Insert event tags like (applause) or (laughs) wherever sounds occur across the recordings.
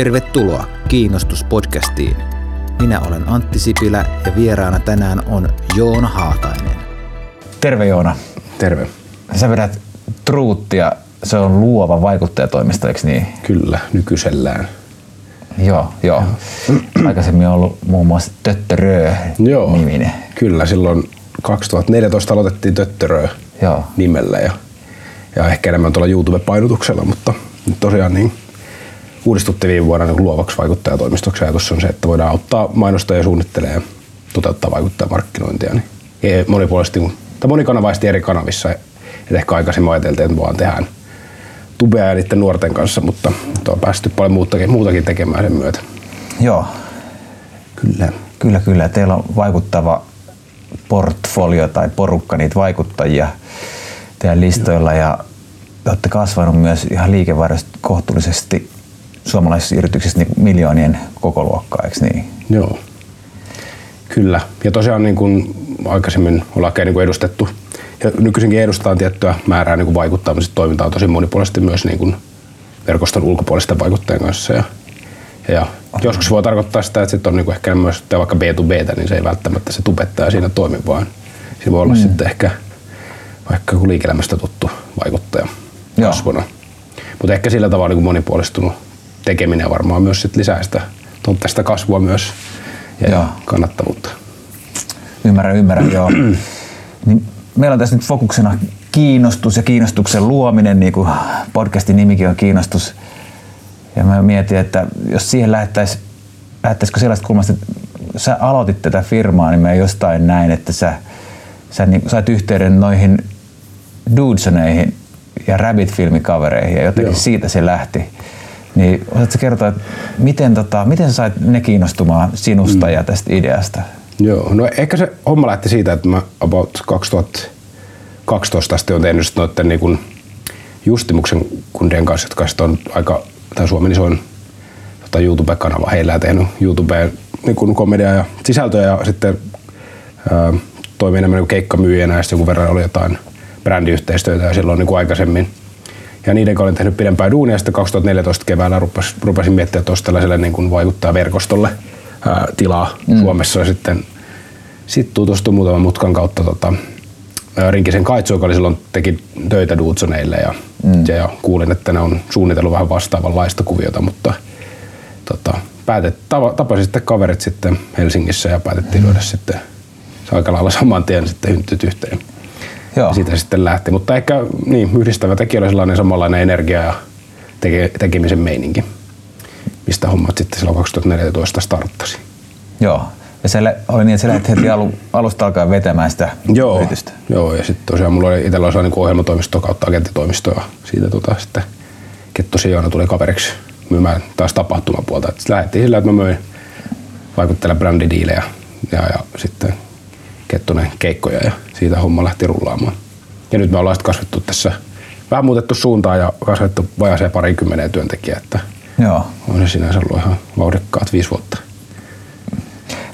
Tervetuloa Kiinnostuspodcastiin. Minä olen Antti Sipilä ja vieraana tänään on Joona Haatainen. Terve Joona. Terve. Sä vedät Truuttia, se on luova vaikuttajatoimisto, eikö niin? Kyllä, nykyisellään. Joo, joo. (clears throat) Aikaisemmin on ollut muun muassa Töttörö Joo, niminen. kyllä. Silloin 2014 aloitettiin Töttörö Joo. nimellä ja, ja ehkä enemmän tuolla YouTube-painotuksella, mutta nyt tosiaan niin uudistutti viime vuonna niin luovaksi vaikuttajatoimistoksi. Ajatus on se, että voidaan auttaa mainostajia suunnittelemaan ja toteuttaa vaikuttajamarkkinointia niin ei monipuolisesti, tai monikanavaisesti eri kanavissa. Et ehkä aikaisemmin ajateltiin, että vaan tehdään tubea ja niiden nuorten kanssa, mutta on päästy paljon muutakin, muutakin tekemään sen myötä. Joo, Kyllä. kyllä, kyllä. Teillä on vaikuttava portfolio tai porukka niitä vaikuttajia teidän listoilla ja te olette kasvanut myös ihan liikevaihdosta kohtuullisesti suomalaisissa yrityksissä niin miljoonien kokoluokkaa, eikö niin? Joo. Kyllä. Ja tosiaan niin kuin aikaisemmin ollaan niin kuin edustettu ja nykyisinkin edustetaan tiettyä määrää niin kuin vaikuttamisesta toimintaa tosi monipuolisesti myös niin kuin verkoston ulkopuolisten vaikuttajien kanssa. Ja, ja joskus voi tarkoittaa sitä, että sitten on niin kuin ehkä myös vaikka B2B, niin se ei välttämättä se tubettaja siinä toimi, vaan siinä voi olla mm. sitten ehkä vaikka joku liike-elämästä tuttu vaikuttaja Joo. kasvona. Mutta ehkä sillä tavalla niin kuin monipuolistunut tekeminen varmaan myös sit lisää sitä, tästä kasvua myös ja Joo. kannattavuutta. Ymmärrän, ymmärrän, joo. (clears throat) Niin meillä on tässä nyt fokuksena kiinnostus ja kiinnostuksen luominen, niin kuin podcastin nimikin on kiinnostus. Ja mä mietin, että jos siihen lähettäisiin, lähettäisikö sellaista kulmasta, että sä aloitit tätä firmaa, niin mä jostain näin, että sä, sä niin, sait yhteyden noihin Dudesoneihin ja Rabbit-filmikavereihin ja jotenkin Joo. siitä se lähti. Niin osaatko kertoa, että miten, tota, miten sä sait ne kiinnostumaan sinusta mm. ja tästä ideasta? Joo, no ehkä se homma lähti siitä, että mä about 2012 asti on tehnyt sit noitten niin kuin Justimuksen kundien kanssa, jotka on aika, tai Suomen isoin tota YouTube-kanava heillä ja tehnyt YouTubeen niin kuin komediaa ja sisältöä ja sitten ää, toimii enemmän niin keikkamyyjänä ja sitten jonkun verran oli jotain brändiyhteistyötä ja silloin niin kuin aikaisemmin. Ja niiden kanssa olen tehnyt pidempää duunia ja sitten 2014 keväällä rupes, rupesin miettiä, että olisi tällaiselle niin kuin vaikuttaa verkostolle ää, tilaa mm. Suomessa ja sitten sit tutustuin muutaman mutkan kautta tota, Rinkisen Kaitsu, joka oli silloin teki töitä Duutsoneille ja, mm. ja kuulin, että ne on suunnitellut vähän vastaavanlaista kuviota, mutta tota, päätet, tava, tapasin sitten kaverit sitten Helsingissä ja päätettiin lyödä sitten aika lailla saman tien sitten yhteen. Joo. Ja siitä sitten lähti. Mutta ehkä niin, yhdistävä tekijä oli sellainen samanlainen energia ja teke, tekemisen meininki, mistä hommat sitten silloin 2014 starttasi. Joo. Ja se oli niin, että heti alu, alusta alkaen vetämään sitä Joo, yritystä. joo, ja sitten tosiaan mulla oli itsellä sellainen niin ohjelmatoimisto kautta agenttitoimisto ja siitä tota, sitten Ketto Sijoina tuli kaveriksi myymään taas tapahtumapuolta. Et sit lähdettiin sillä, että mä möin vaikuttele brändidiilejä ja, ja sitten Kettonen keikkoja ja siitä homma lähti rullaamaan. Ja nyt me ollaan sitten kasvettu tässä, vähän muutettu suuntaan ja kasvettu vajaaseen parikymmeneen työntekijää, että Joo. on se sinänsä ollut ihan vauhdikkaat viisi vuotta.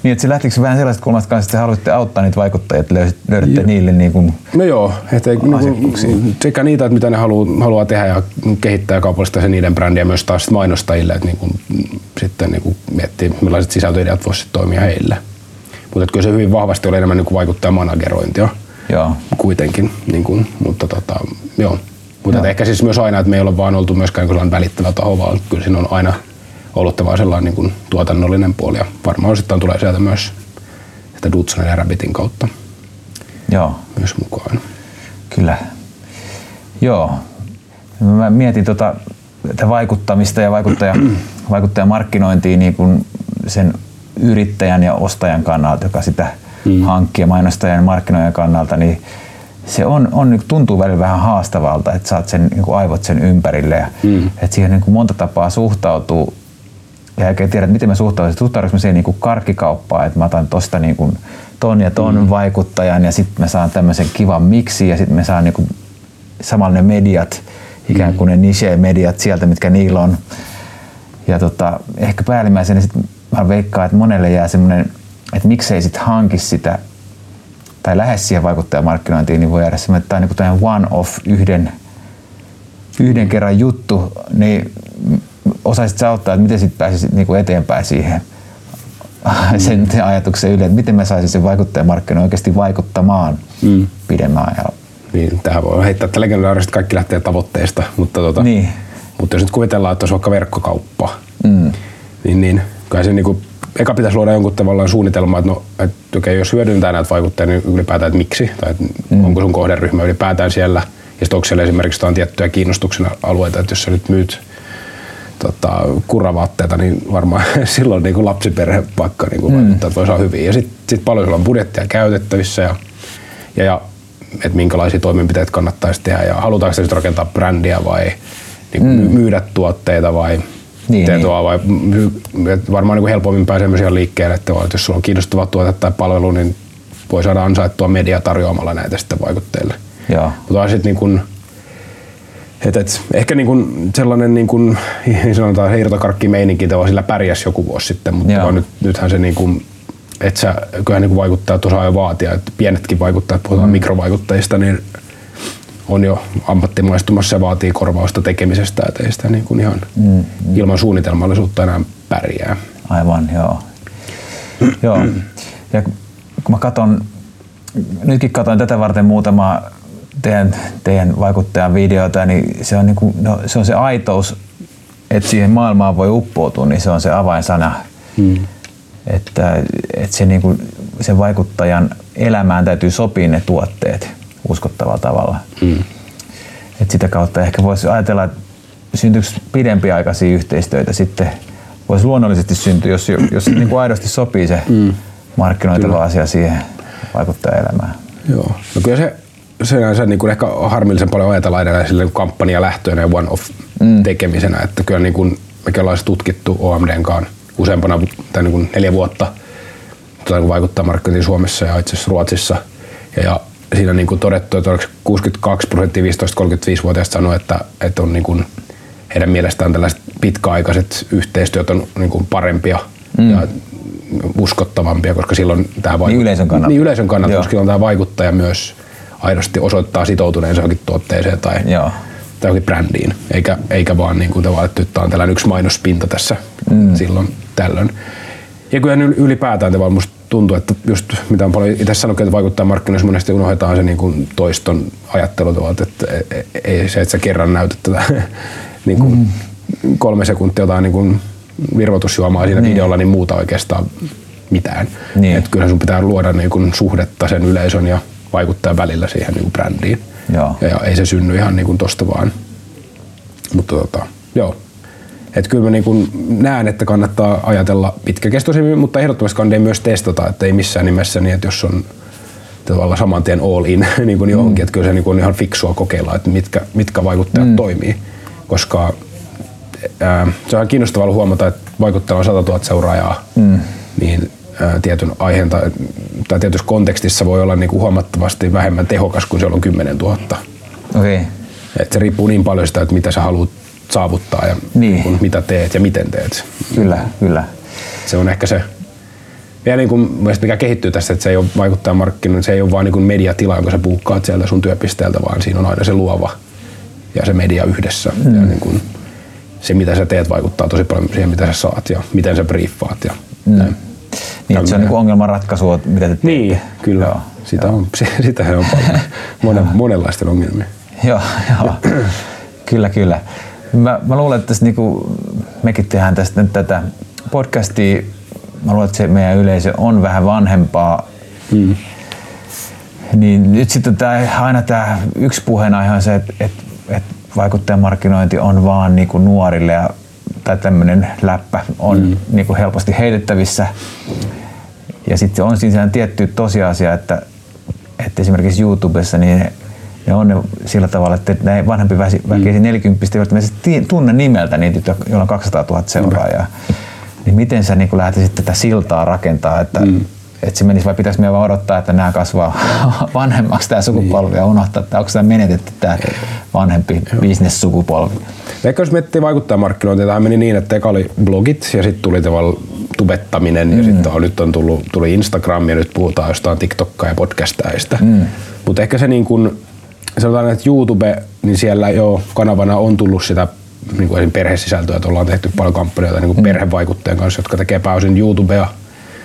Niin, että se lähtikö vähän sellaista kulmasta kanssa, että te haluatte auttaa niitä vaikuttajia, että löydätte Joo. niille niin kuin, No joo, että niinku, sekä niitä, että mitä ne haluaa, haluaa tehdä ja kehittää ja kaupallistaa se niiden brändiä myös taas mainostajille, että niinku, mm, sitten niinku miettii millaiset sisältöideat voisi toimia heille. Mutta kyllä se hyvin vahvasti oli enemmän niinku vaikuttaa managerointia joo. kuitenkin, niinku, mutta tota, joo. Mutta Joo. ehkä siis myös aina, että me ei ole vaan oltu myöskään sellainen välittävä taho, vaan kyllä siinä on aina ollut vaan sellainen niinku tuotannollinen puoli ja varmaan osittain tulee sieltä myös sitä Dudsonen ja Rabbitin kautta Joo, myös mukaan. kyllä. Joo. Mä mietin tota, tätä vaikuttamista ja vaikuttaja, (clears throat) vaikuttajamarkkinointia niin kuin sen yrittäjän ja ostajan kannalta, joka sitä mm. hankkii ja mainostajan ja markkinoijan kannalta, niin se on, on, tuntuu välillä vähän haastavalta, että saat sen niin aivot sen ympärille ja mm. että siihen niin kuin monta tapaa suhtautuu ja oikein tiedä, että miten mä suhtaudun. Suhtaudunko mä siihen niin kuin karkkikauppaan, että mä otan tosta niin kuin ton ja ton mm. vaikuttajan ja sitten mä saan tämmöisen kivan miksi ja sitten mä saan niin kuin samalla ne mediat, ikään kuin ne niche-mediat sieltä, mitkä niillä on. Ja tota, ehkä päällimmäisenä sit mä veikkaan, että monelle jää semmoinen, että miksei sit hanki sitä tai lähes siihen vaikuttajamarkkinointiin, niin voi jäädä semmoinen, että tämä on niin one-off yhden, yhden kerran juttu, niin osaisit sä auttaa, että miten sitten pääsisit niinku eteenpäin siihen (laughs) sen ajatuksen yli, että miten mä saisin sen vaikuttajamarkkinoin oikeasti vaikuttamaan mm. pidemmän ajalla. Niin, tähän voi heittää, että legendaarisesti kaikki lähtee tavoitteista, mutta, tota, Niin. mutta jos nyt kuvitellaan, että olisi vaikka verkkokauppa, mm. niin, niin kai se niinku, eka pitäisi luoda jonkun tavallaan suunnitelma, että, no, että okay, jos hyödyntää näitä vaikuttajia, niin ylipäätään, että miksi, tai että mm. onko sun kohderyhmä ylipäätään siellä, ja sitten onko siellä esimerkiksi jotain tiettyjä kiinnostuksen alueita, että jos sä nyt myyt tota, kuravaatteita, niin varmaan (laughs) silloin niin kuin lapsiperhe vaikka niin kuin mm. vaikuttaa, että voi saa hyvin. Ja sitten sit paljon sulla on budjettia käytettävissä ja, ja, ja että minkälaisia toimenpiteitä kannattaisi tehdä ja halutaanko sitten rakentaa brändiä vai niin mm. myydä tuotteita vai Niin, tietoa vai myy, et varmaan niin kuin helpommin pääsee myös ihan liikkeelle, että että jos sulla on kiinnostava tuote tai palvelu, niin voi saada ansaittua media tarjoamalla näitä sitten vaikutteille. Joo. Mutta sitten niin kuin, et, et, ehkä niin kuin sellainen niin niin (laughs) sanotaan heirtokarkkimeininki tavallaan sillä pärjäs joku vuosi sitten, mutta Joo. nyt, nythän se niin kuin, että sä, kyllähän niin kuin vaikuttajat osaa jo vaatia, että pienetkin vaikuttajat, puhutaan mm. mikrovaikuttajista, niin on jo ammattimaistumassa ja vaatii korvausta tekemisestä, että ei sitä niin kuin ihan mm. ilman suunnitelmallisuutta enää pärjää. Aivan, joo. joo. Ja kun mä katon, nytkin katoin tätä varten muutama teidän, teidän vaikuttajan videota, niin se on, niin kuin, no, se on se aitous, että siihen maailmaan voi uppoutua, niin se on se avainsana. Hmm. Että, että se, niin kuin, sen vaikuttajan elämään täytyy sopia ne tuotteet uskottavalla tavalla. Hmm. Et sitä kautta ehkä voisi ajatella, että syntyykö pidempiaikaisia yhteistyötä sitten voisi luonnollisesti syntyä, jos, jos niin kuin aidosti sopii se mm. markkinoitava asia siihen vaikuttajaelämään. Joo. No kyllä se sinänsä niin kuin ehkä harmillisen paljon ajatellaan edelleen sille kampanjalähtöinen ja one-off mm. tekemisenä, että kyllä niin kuin mekin ollaan tutkittu OMDn kanssa useampana tai niin kuin neljä vuotta niin vaikuttaa markkinointiin Suomessa ja itse asiassa Ruotsissa. Ja, ja siinä niin kuin todettu, että 62 prosenttia 15-35-vuotiaista sanoo, että, että on niin kuin heidän mielestään tällaiset pitkäaikaiset yhteistyöt on niin kuin parempia mm. ja uskottavampia, koska silloin tämä Niin yleisön kannalta. Niin yleisön kannalta, koska silloin tämä vaikuttaja myös aidosti osoittaa sitoutuneensa johonkin tuotteeseen tai, Joo. tai johonkin brändiin, eikä, eikä vaan niin kuin tavallaan, että tää on tällainen yksi mainospinta tässä mm. silloin tällöin. Ja kyllä ylipäätään tavallaan musta tuntuu, että just mitä on paljon itse sanonut, että vaikuttaa markkinoissa, monesti unohdetaan se niin kuin toiston ajattelu että ei se, että sä kerran näytät tätä (laughs) niin kuin mm. kolme sekuntia jotain niin kuin virvoitusjuomaa siinä niin. videolla, niin muuta oikeastaan mitään. Niin. Että kyllähän sun pitää luoda niin kuin suhdetta sen yleisön ja vaikuttajan välillä siihen niin kuin brändiin. Joo. Ja, ja ei se synny ihan niin kuin tosta vaan. Mutta tota, joo. Että kyllä mä niin kuin näen, että kannattaa ajatella pitkäkestoisemmin, mutta ehdottomasti kannattaa myös testata, että ei missään nimessä niin, että jos on tavallaan saman tien all in (laughs) niin kuin johonkin, mm. että kyllä se niin kuin on ihan fiksua kokeilla, että mitkä, mitkä vaikuttajat mm. toimii. Koska ää, se on kiinnostavaa huomata, että vaikuttajalla on 100 000 seuraajaa, mm. niin ää, tietyn aiheen tai, tai tietyssä kontekstissa voi olla niin kuin huomattavasti vähemmän tehokas kuin se on 10 000. Okay. Et se riippuu niin paljon sitä, että mitä sä haluat saavuttaa ja Niin. kun, mitä teet ja miten teet. Kyllä, kyllä. Se on ehkä se, vielä niin kuin, mikä kehittyy tässä, että se ei ole vaikuttaa markkinoinnin, se ei ole vaan niin mediatila, jonka sä puukkaat sieltä sun työpisteeltä, vaan siinä on aina se luova ja se media yhdessä. Mm. Ja niin kuin, se, mitä sä teet, vaikuttaa tosi paljon siihen, mitä sä saat ja miten sä briefaat. Ja mm. näin. Niin, se on niin ongelmanratkaisu, mitä te teette. Niin, kyllä. Joo, sitä, on, (laughs) sitä on paljon. Monen, (laughs) monenlaisten ongelmia. Joo, joo. kyllä, kyllä. Mä, mä luulen, että tässä niinku, mekin tehdään tästä nyt tätä podcastia. Mä luulen, että se meidän yleisö on vähän vanhempaa. Mm. Niin nyt sitten tää, aina tämä yksi puheenaihe on se, että et, et vaikuttajamarkkinointi on vaan niinku nuorille ja tai tämmöinen läppä on mm. niinku helposti heitettävissä. Ja sitten on siinä tietty tosiasia, että, että esimerkiksi YouTubessa niin ne on ne sillä tavalla, että näin vanhempi väki, väki 40 ei välttämättä tunne nimeltä niitä, joilla on 200 000 seuraajaa. Niin miten sä niin lähtisit tätä siltaa rakentaa, että, mm. että se menisi vai pitäisi meidän vaan odottaa, että nämä kasvaa (laughs) vanhemmaksi tämä sukupolvi niin. ja unohtaa, että onko tämä menetetty tämä vanhempi bisnessukupolvi. Ehkä jos miettii vaikuttajamarkkinointia, tämä meni niin, että eka oli blogit ja sitten tuli tavallaan tubettaminen mm. ja sitten on, nyt on tullut, tuli Instagram ja nyt puhutaan jostain TikTokkaa ja podcastaista. Mm. Mutta ehkä se niin kuin, sanotaan, että YouTube, niin siellä jo kanavana on tullut sitä niin kuin perhesisältöä, että ollaan tehty paljon kampanjoita niin kuin mm. perhevaikuttajien kanssa, jotka tekee pääosin YouTubea.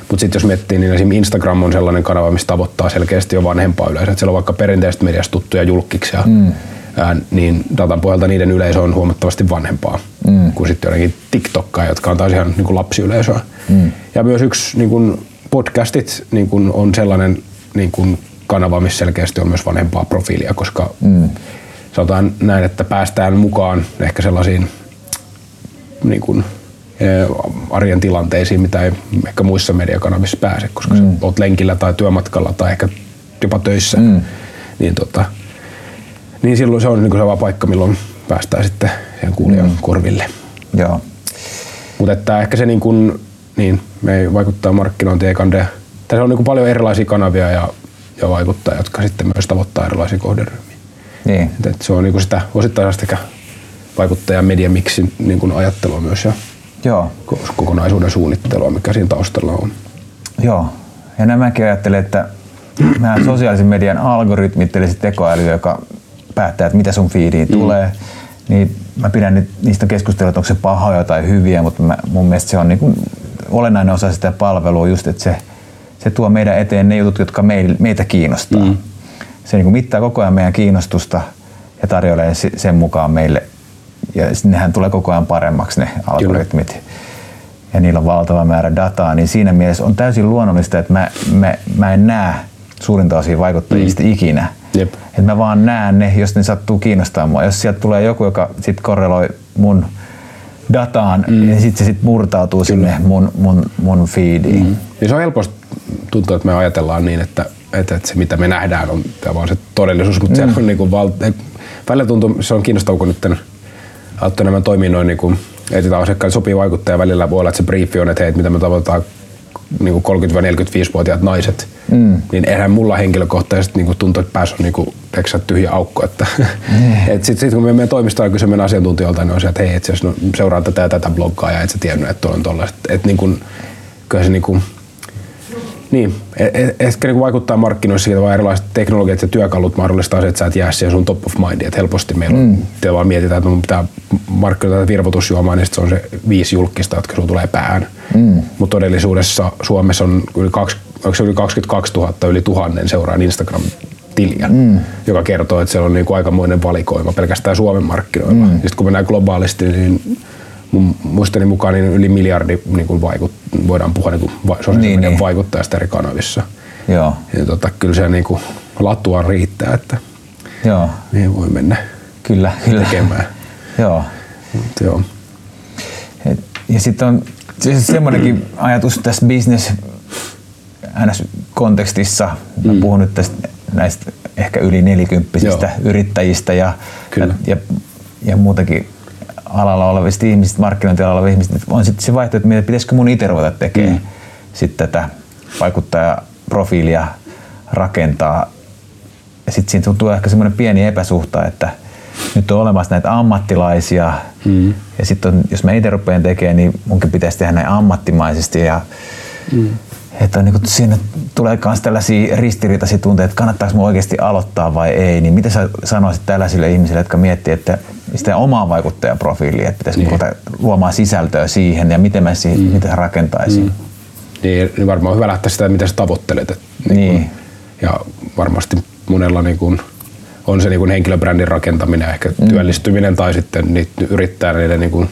Mutta sitten jos miettii, niin esimerkiksi Instagram on sellainen kanava, missä tavoittaa selkeästi jo vanhempaa yleisöä. Siellä on vaikka perinteistä mediasta tuttuja julkkiksia, mm. ää, niin datan pohjalta niiden yleisö on huomattavasti vanhempaa mm. kuin sitten jotenkin TikTokkaa, jotka on taas ihan niin kuin lapsiyleisöä. Mm. Ja myös yksi niin kuin podcastit niin kuin on sellainen niin kuin kanava, missä selkeästi on myös vanhempaa profiilia, koska mm. sanotaan näin, että päästään mukaan ehkä sellaisiin niin kuin, arjen tilanteisiin, mitä ei ehkä muissa mediakanavissa pääse, koska mm. olet lenkillä tai työmatkalla tai ehkä jopa töissä, mm. niin, tota, niin silloin se on niin se paikka, milloin päästään sitten siihen kuulijan mm. korville. Joo. Mutta että ehkä se niin kuin, niin, me ei vaikuttaa markkinointi ei kande. Tässä on niin kuin paljon erilaisia kanavia ja, ja vaikuttajia, jotka sitten myös tavoittaa erilaisia kohderyhmiä. Niin. Et, et se on niin kuin sitä osittain sitä vaikuttajan mediamiksin niin kuin ajattelua myös ja Joo. kokonaisuuden suunnittelua, mikä siinä taustalla on. Joo. Ja nämäkin ajattelen, että nämä sosiaalisen median algoritmit, eli se tekoäly, joka päättää, että mitä sun feediin mm. tulee, niin mä pidän nyt niistä keskustelua, että onko se pahoja tai hyviä, mutta mä, mun mielestä se on niin kuin olennainen osa sitä palvelua just, että se, se tuo meidän eteen ne jutut, jotka meitä kiinnostaa. Mm. Se niin kuin mittaa koko ajan meidän kiinnostusta ja tarjoilee sen mukaan meille. Ja nehän tulee koko ajan paremmaksi ne algoritmit. Kyllä. Ja niillä on valtava määrä dataa, niin siinä mielessä on täysin luonnollista, että mä, mä, mä en näe suurinta osia vaikuttajista mm. ikinä. Jep. Että mä vaan näen ne, jos ne sattuu kiinnostaa mua. Jos sieltä tulee joku, joka sit korreloi mun dataan, mm. niin sitten se sit murtautuu Kyllä. sinne mun, mun, mun feediin. Mm. Ja se on helposti tuntuu, että me ajatellaan niin, että, että, että se mitä me nähdään on vaan se todellisuus, mutta mm. siellä on niin kuin val... välillä tuntuu, se on kiinnostavaa, kun nyt auttaa enemmän toimii noin niin kuin, etsitään asiakkaille sopii vaikuttaa ja välillä voi olla, että se briefi on, että hei, mitä me tavoitetaan niin 30-45-vuotiaat naiset, mm. niin eihän mulla henkilökohtaisesti niin tuntuu, että päässä on niin kuin, tyhjä aukko. Että, mm. (laughs) et sit, sit, kun me menemme toimistoon ja kysymme asiantuntijoilta, niin on se, että hei, itse asiassa no, seuraa tätä ja tätä bloggaa ja et sä tiennyt, että on tollaista. Että niin kuin, kyllä se niin kuin, niin, e, e, ehkä niin vaikuttaa markkinoissa siitä, vaan erilaiset teknologiat ja työkalut mahdollistaa se, että sä et jää siihen sun top of mind. Että helposti meillä on, mm. vaan mietitään, että mun pitää markkinoida virvoitusjuomaa, niin se on se viisi julkista, jotka sulla tulee päähän. Mm. Mutta todellisuudessa Suomessa on yli, kaksi, se yli 22 000 yli tuhannen seuraan Instagram-tiliä, mm. joka kertoo, että siellä on niin kuin aikamoinen valikoima pelkästään Suomen markkinoilla. Mm. Sitten kun mennään globaalisti, niin mun muistani mukaan niin yli miljardi niin kuin vaikut, voidaan puhua niin kuin sosiaalisen niin, niin. vaikuttajasta eri kanavissa. Joo. Ja tota, kyllä se niin kuin latua riittää, että Joo. niin voi mennä kyllä, kyllä. tekemään. (laughs) joo. Mut, joo. Et, ja sitten on siis semmoinenkin ajatus tässä business kontekstissa mä mm. puhun nyt tästä näistä ehkä yli nelikymppisistä yrittäjistä ja, ja, ja, ja muutakin alalla olevista ihmisistä, markkinointialalla olevista ihmisistä, on sitten se vaihtoehto, että pitäisikö mun itse ruveta tekemään mm. sitten tätä vaikuttajaprofiilia rakentaa. Ja sitten siinä tuntuu ehkä semmoinen pieni epäsuhta, että nyt on olemassa näitä ammattilaisia mm. ja sitten jos mä itse rupean tekemään, niin munkin pitäisi tehdä näin ammattimaisesti ja mm. Että on, niin kuin, siinä tulee myös tällaisia ristiriitaisia tunteita, että kannattaako mun oikeasti aloittaa vai ei, niin mitä sä sanoisit tällaisille ihmisille, jotka miettii, että sitä omaa vaikuttajaprofiilia, että pitäisi niin. luomaan sisältöä siihen ja miten mä siihen, mm. miten rakentaisin. Mm. Niin, niin varmaan on hyvä lähteä sitä, mitä sä tavoittelet. Että, niin. niin. Kun, ja varmasti monella niin kun, on se niin kun henkilöbrändin rakentaminen, ehkä mm. työllistyminen tai sitten niitä yrittää niiden niin kun,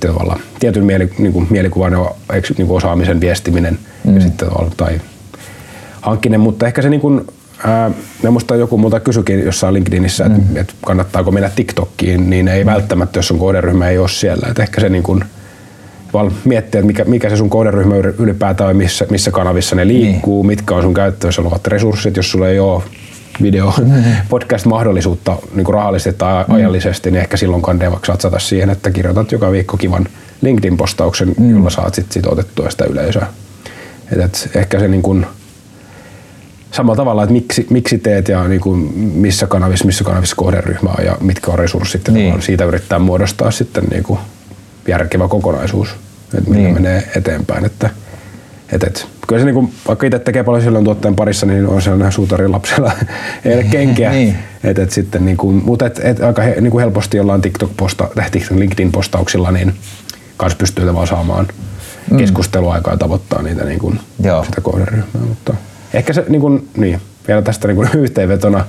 tavallaan, tietyn mieli, niin kun, mielikuvan ja niin kun osaamisen viestiminen mm. ja sitten, tai hankkinen, mutta ehkä se niin kun, Ää, musta joku muuta kysyikin jossain LinkedInissä, että mm. et kannattaako mennä TikTokkiin, niin ei mm. välttämättä, jos sun kohderyhmä ei ole siellä. Et ehkä se niin kun, vaan miettiä, että mikä, mikä se sun kohderyhmä ylipäätään on, missä, missä kanavissa ne liikkuu, niin. mitkä on sun käyttöössä olevat resurssit, jos sulla ei ole video, mm. (laughs) podcast-mahdollisuutta niin kuin rahallisesti tai mm. ajallisesti, niin ehkä silloin vaikka satsata siihen, että kirjoitat joka viikko kivan LinkedIn-postauksen, mm. jolla saat sit, sit otettua sitä yleisöä. Et, et ehkä se niin kuin, samalla tavalla, että miksi, miksi teet ja niin kuin missä kanavissa, missä kanavissa kohderyhmä on ja mitkä on resurssit. Niin. Siitä yrittää muodostaa sitten niin kuin järkevä kokonaisuus, että niin. menee eteenpäin. Että, Et, et, kyllä se niinku, vaikka itse tekee paljon silloin tuottajan parissa, niin on sellainen suutarin lapsella (laughs) ei ole kenkiä. Niin. et, et sitten niinku, mutta et, et aika he, niinku helposti jollain TikTok-posta, TikTok LinkedIn-postauksilla niin kans pystyy tavallaan saamaan mm. keskusteluaikaa ja tavoittaa niitä niinku, Joo. sitä kohderyhmää. Mutta ehkä se niinku, niin, vielä tästä niinku (laughs) yhteenvetona,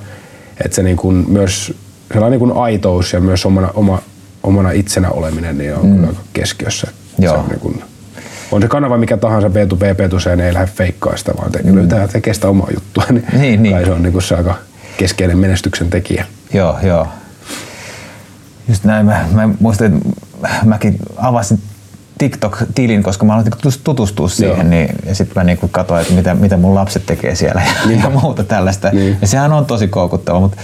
että se niinku myös sellainen niinku aitous ja myös omana, oma, omana itsenä oleminen niin on mm. kyllä aika keskiössä. Joo. Se on, niinku, on se kanava mikä tahansa B2B, B2C, ne ei lähde feikkaa sitä, vaan te, mm. löytää tekee sitä omaa juttua. Niin, Niin, niin. kai se on niinku se aika keskeinen menestyksen tekijä. Joo, joo. Just näin. Mä, mä muistan, että mäkin avasin TikTok-tilin, koska mä aloitin tutus- tutustua siihen, Joo. niin, ja sitten mä niinku katsoin, että mitä, mitä mun lapset tekee siellä ja, ja muuta tällaista. Niin. Ja sehän on tosi koukuttava, mutta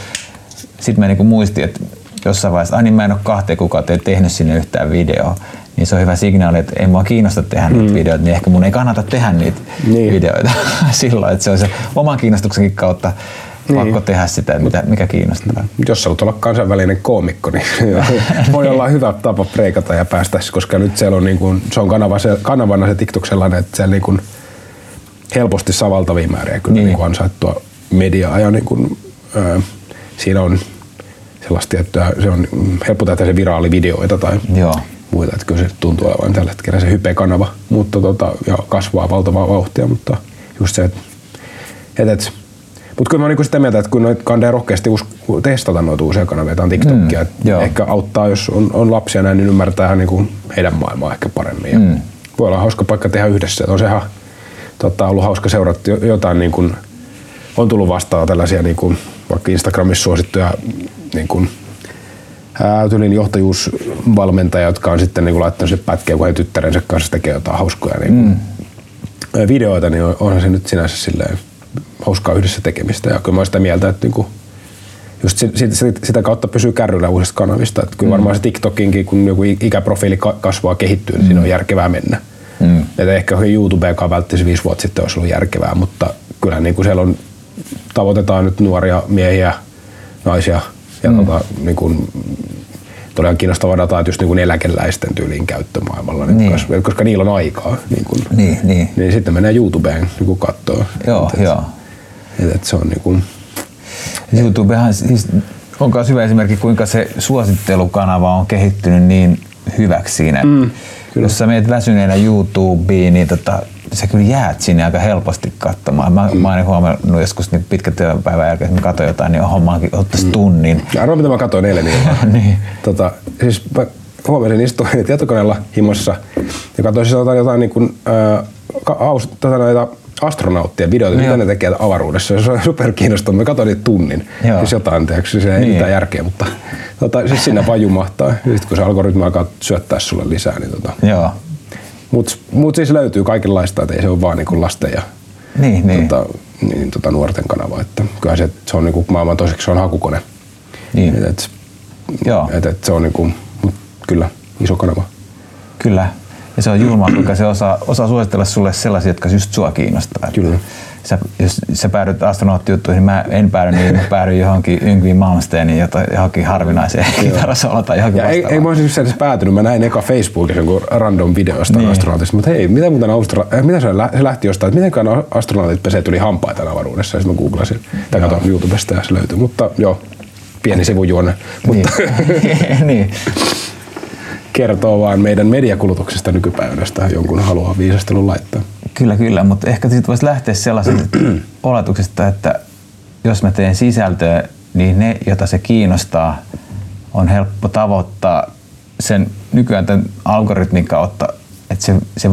sitten mä niinku muistin, että jossain vaiheessa, ai niin mä en ole kahteen kuukauteen tehnyt sinne yhtään videoa, niin se on hyvä signaali, että ei mua kiinnosta tehdä mm. niitä videoita, niin ehkä mun ei kannata tehdä niitä Niin. videoita (laughs) silloin, että se on se oman kiinnostuksenkin kautta Niin. pakko tehdä sitä, mitä, mikä kiinnostaa. Jos sä haluat olla kansainvälinen koomikko, niin (laughs) (laughs) voi olla hyvä tapa preikata ja päästä, koska nyt siellä on, niin kuin, se on kanava, se, kanavana se TikTok sellainen, että siellä niin kuin helposti saa valtavia määriä kyllä Niin. niin. Niin ansaittua mediaa ja niin kuin, ö, siinä on sellaista tiettyä, se on helppo tehdä se viraalivideoita tai Joo. Muita, että kyllä se tuntuu olevan tällä hetkellä se hype-kanava, mutta tota, ja kasvaa valtavaa vauhtia, mutta just se, että et, et, mutta kyllä mä oon niinku sitä mieltä, että kun noit kandee rohkeasti us, testata noita uusia kanavia, tai TikTokia, Mm, että joo. ehkä auttaa, jos on, on lapsia näin, niin ymmärtää niinku heidän maailmaa ehkä paremmin. Ja Mm. Voi olla hauska paikka tehdä yhdessä. On sehän tota, ollut hauska seurata jo- jotain, niin kuin, on tullut vastaan tällaisia niin kuin, vaikka Instagramissa suosittuja niin kuin, ää, tyylin johtajuusvalmentajia, jotka on sitten niin laittanut se pätkeä, kun he tyttärensä kanssa tekee jotain hauskoja niin kuin, mm. videoita, niin on- onhan se nyt sinänsä silleen hauskaa yhdessä tekemistä. Ja kyllä mä oon sitä mieltä, että niin kuin, just sit, sit, sit, sitä kautta pysyy kärryllä uusista kanavista. Että kyllä varmaan se TikTokinkin, kun joku ikäprofiili ka- kasvaa kehittyy, niin siinä on järkevää mennä. Mm. Et ehkä YouTubeakaan välttämättä viisi vuotta sitten olisi ollut järkevää, mutta kyllä niin kuin siellä on, tavoitetaan nyt nuoria miehiä, naisia ja mm. tota, niin kuin, todella kiinnostavaa dataa, että just niin kuin eläkeläisten tyyliin käyttö maailmalla, niin. Niin. koska, koska niillä on aikaa. Niin, kuin, Niin, niin. niin sitten mennään YouTubeen niin katsoo. Joo, et, joo. Et, et se on niin kuin, YouTubehan siis on myös hyvä esimerkki, kuinka se suosittelukanava on kehittynyt niin hyväksi siinä. Mm, Jos sä meet väsyneenä YouTubeen, niin tota, sä kyllä jäät sinne aika helposti katsomaan. Mä, mm. mä oon huomannut joskus niin pitkän työpäivän jälkeen, että mä katson jotain, niin hommaankin ottaisi mm. tunnin. Ja arvoa, mitä mä katsoin eilen illalla. (laughs) Niin. tota, siis mä huomasin istuin (laughs) tietokoneella himossa ja katsoin siis jotain, jotain niin kuin, äh, aus, tota, noita astronauttien videoita, mitä ne tekee avaruudessa. Se on (laughs) super kiinnostavaa. Mä katsoin niitä tunnin. Joo. Siis jotain, tiedätkö, se ei Niin. mitään järkeä, mutta tota, siis siinä vaan jumahtaa. Sitten kun se algoritmi alkaa syöttää sulle lisää, niin tota. Joo. Mut, mut siis löytyy kaikenlaista, että ei se ole vaan niin kuin lasten ja Niin, niin. tota, niin, tota, nuorten kanava. Että kyllä se, se on niin kuin maailman toiseksi se on hakukone. niin. Et, et, Joo. et, et se on niinku, mut kyllä iso kanava. Kyllä. Ja se on julmaa, kuinka se osaa, osaa suositella sulle sellaisia, jotka just sua kiinnostaa. Kyllä. Sä, jos sä päädyt astronauttijuttuihin, niin mä en päädy niin, mä päädyin johonkin Yngviin Malmsteeniin, jota, johonkin harvinaiseen kitarasolla tai johonkin Ja ei, ei mä olisin edes päätynyt. Mä näin eka Facebookissa jonkun random video jostain Niin. astronautista. Mutta hei, mitä muuten Austra- äh, mitä se, lä- se lähti jostain, että miten astronautit pesee tuli hampaita avaruudessa. Ja sitten mä googlasin. Tai katsoin YouTubesta ja se löytyi. Mutta joo, pieni sivujuone. Mutta niin. (laughs) niin. Kertoo vaan meidän mediakulutuksesta tähän jonkun haluaa viisastelun laittaa. Kyllä, kyllä, mutta ehkä siitä voisi lähteä sellaisesta (clears throat) oletuksesta, että jos mä teen sisältöä, niin ne, jota se kiinnostaa, on helppo tavoittaa sen nykyään tämän algoritmin kautta, että se, se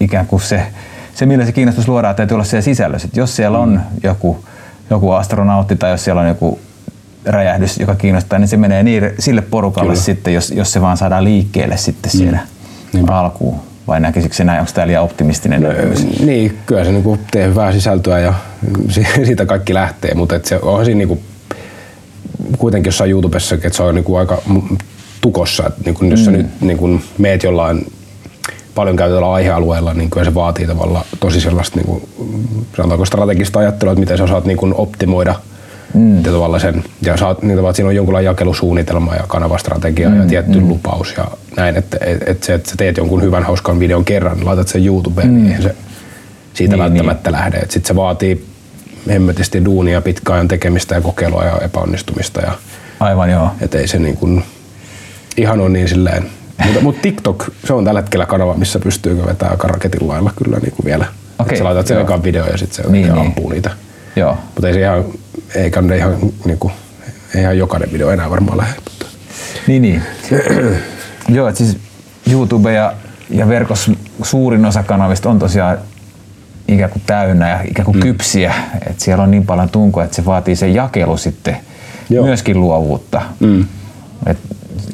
ikään kuin se, se, millä se kiinnostus luodaan, täytyy olla siellä sisällössä. Et jos siellä on joku, joku astronautti tai jos siellä on joku räjähdys, joka kiinnostaa, niin se menee niille, sille porukalle Kyllä. sitten, jos, jos se vaan saadaan liikkeelle sitten siellä alkuun. Vai näkisikö se näin, onko tämä liian optimistinen näkemys? Niin, kyllä se niinku tee hyvää sisältöä ja (laughs) si- siitä kaikki lähtee, mutta et se onhan siinä niinku, kuitenkin jossain YouTubessa, että se on niinku aika tukossa, että niinku, jos sä nyt niinku meet jollain paljon käytetyllä aihealueella, niin kyllä se vaatii tavallaan tosi sellaista niinku, sanotaanko strategista ajattelua, että miten sä osaat niinku optimoida mm. tavallaan sen, ja saat, niin tavallaan, että siinä on jonkunlainen jakelusuunnitelma ja kanavastrategia mm, ja tietty mm. lupaus ja näin, että et, et se, että sä teet jonkun hyvän hauskan videon kerran, niin laitat sen YouTubeen, mm. niin eihän se, siitä Niin, niin, välttämättä niin. lähde. Sitten se vaatii hemmetisti duunia, pitkän ajan tekemistä ja kokeilua ja epäonnistumista. Ja, Aivan joo. et ei se niin kuin, ihan on niin silleen. Mutta mut TikTok, se on tällä hetkellä kanava, missä pystyy vetämään aika raketin lailla kyllä niin kuin vielä. Et sä laitat sen ekan video ja sitten se niin, niin. ampuu niitä. Joo. Mutta ei se ihan, ei kannata ihan, niin kuin, ei ihan jokainen video enää varmaan lähde. Mutta. Niin, niin. (clears throat) Joo, että siis YouTube ja, ja verkossa suurin osa kanavista on tosiaan ikään kuin täynnä ja ikään kuin mm. kypsiä. Että siellä on niin paljon tunkoa, että se vaatii sen jakelu sitten Joo. myöskin luovuutta. Mm. Et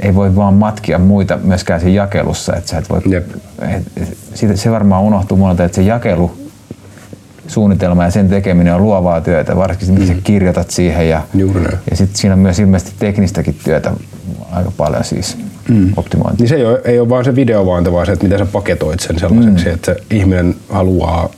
ei voi vaan matkia muita myöskään siinä jakelussa. Että sä et voi, Jep. et, et, se varmaan unohtuu monelta, että se jakelu suunnitelma ja sen tekeminen on luovaa työtä, varsinkin mitä sä kirjoitat siihen ja, Juuri näin. ja sitten siinä on myös ilmeisesti teknistäkin työtä aika paljon siis mm. optimointi. Niin se ei ole, ei ole vaan se videovaante, vaan se, että miten sä paketoit sen sellaiseksi, mm. että se ihminen haluaa,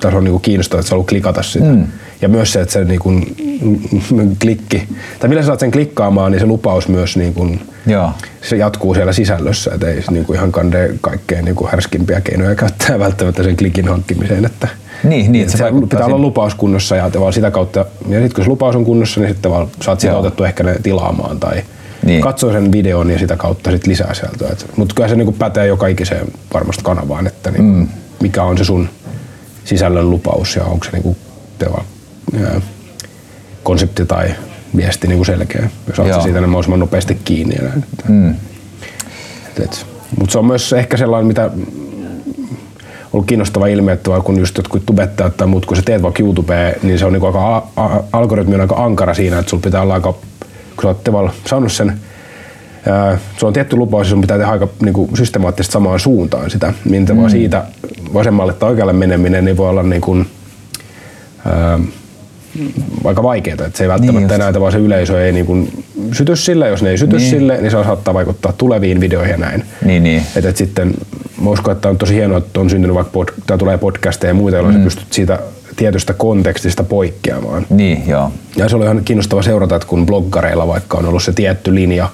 tai se on niinku kiinnostavaa, että sä haluat klikata sitä. Mm. Ja myös se, että se niinku, mm, klikki, tai millä sä saat sen klikkaamaan, niin se lupaus myös niinku, Joo. se jatkuu siellä sisällössä, että ei se niinku ihan kande kaikkein niinku härskimpiä keinoja käyttää välttämättä sen klikin hankkimiseen. Että, Niin, niin, se se pitää olla lupaus kunnossa ja vaan sitä kautta, ja sitten kun se lupaus on kunnossa, niin sitten vaan saat sitä otettu ehkä ne tilaamaan tai Niin. katsoo sen videon ja sitä kautta sit lisää sieltä. Mutta kyllä se niinku pätee joka ikiseen varmasti kanavaan, että niinku, mm. mikä on se sun sisällön lupaus ja onko se niinku teva, ää, konsepti tai viesti niinku selkeä. Jos saat siitä ne mahdollisimman nopeasti kiinni. Ja näin. Mm. Mutta se on myös ehkä sellainen, mitä ollut kiinnostava ilmiö, että kun just jotkut tubettajat tai muut, kun sä teet vaikka YouTubeen, niin se on niinku aika, a, a, algoritmi on aika ankara siinä, että sulla pitää olla aika, kun sä oot tavallaan saanut sen, ää, se on tietty lupaus ja sun pitää tehdä aika niinku, systemaattisesti samaan suuntaan sitä, niin mm. vaan siitä vasemmalle tai oikealle meneminen, niin voi olla niin kuin, ää, aika vaikeaa, että se ei välttämättä Niin niin just. näytä, vaan se yleisö ei niin syty sille, jos ne ei syty Niin. niin. sille, niin se saattaa vaikuttaa tuleviin videoihin ja näin. Niin, niin. Et, et sitten mä uskon, että on tosi hienoa, että on syntynyt vaikka pod, tai tulee podcasteja ja muita, jolloin mm. sä pystyt siitä tietystä kontekstista poikkeamaan. Niin, joo. Ja se oli ihan kiinnostava seurata, että kun bloggareilla vaikka on ollut se tietty linja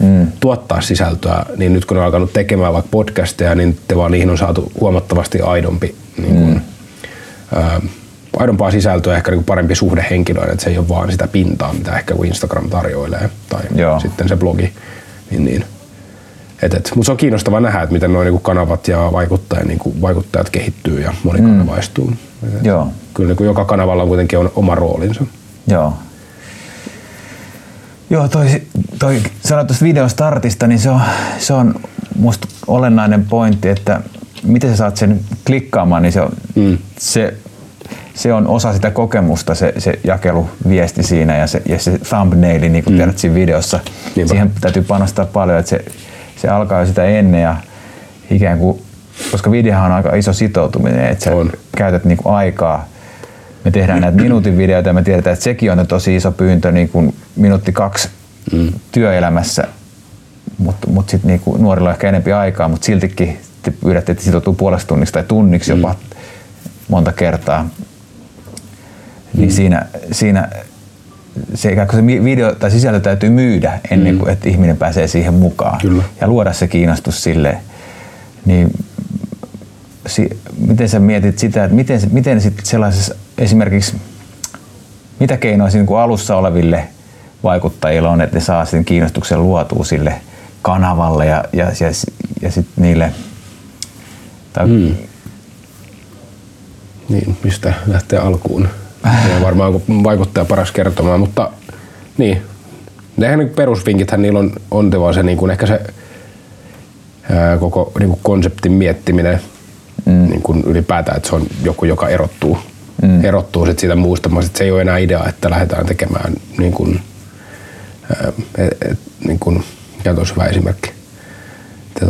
mm. tuottaa sisältöä, niin nyt kun on alkanut tekemään vaikka podcasteja, niin te vaan niihin on saatu huomattavasti aidompi, niin kuin, mm. ää, aidompaa sisältöä, ehkä niin parempi suhde henkilöön, että se ei ole vaan sitä pintaa, mitä ehkä kun Instagram tarjoilee, tai Joo. sitten se blogi. Niin, niin. Et, et, mutta se on kiinnostava nähdä, että miten nuo niinku kanavat ja vaikuttajat, niinku, vaikuttajat kehittyy ja monikanavaistuu. Mm. Et, Joo. Kyllä niinku joka kanavalla on kuitenkin on oma roolinsa. Joo. Joo, toi, toi sanoit tuosta videostartista, niin se on, se on musta olennainen pointti, että miten sä saat sen klikkaamaan, niin se on, mm. se, se on osa sitä kokemusta, se, se jakeluviesti siinä ja se, ja se thumbnaili, niin kuin mm. tiedät siinä videossa. Niinpä. Siihen täytyy panostaa paljon, että se, se alkaa jo sitä ennen ja ikään kuin, koska videohan on aika iso sitoutuminen, että sä On. käytät niinku aikaa me tehdään näitä minuutin videoita ja me tiedetään, että sekin on tosi iso pyyntö niin kuin minuutti kaksi mm. työelämässä, mutta mut sitten niinku nuorilla on ehkä enempi aikaa, mutta siltikin te pyydätte, että sitoutuu puolesta tunniksi tai tunniksi jopa mm. monta kertaa. Niin siinä, siinä se, ikään kuin se video tai sisältö täytyy myydä ennen kuin että ihminen pääsee siihen mukaan Kyllä. ja luoda se kiinnostus sille. Niin si- miten sä mietit sitä, että miten, miten sit sellaisessa esimerkiksi, mitä keinoja siinä niin alussa oleville vaikuttajilla on, että ne saa sen kiinnostuksen luotua sille kanavalle ja, ja, ja, ja sitten niille, tai, mm. Niin, mistä lähtee alkuun. Ja varmaan kun vaikuttaja paras kertomaan, mutta niin. Nehän niin perusvinkithän niillä on, on se niin kuin ehkä se ää, koko niin kuin konseptin miettiminen mm. niin kuin ylipäätään, että se on joku, joka erottuu, mm. erottuu sit siitä muusta. Sit se ei ole enää idea, että lähdetään tekemään niin kuin, ää, et, et, niin kuin, mikä olisi hyvä esimerkki. Että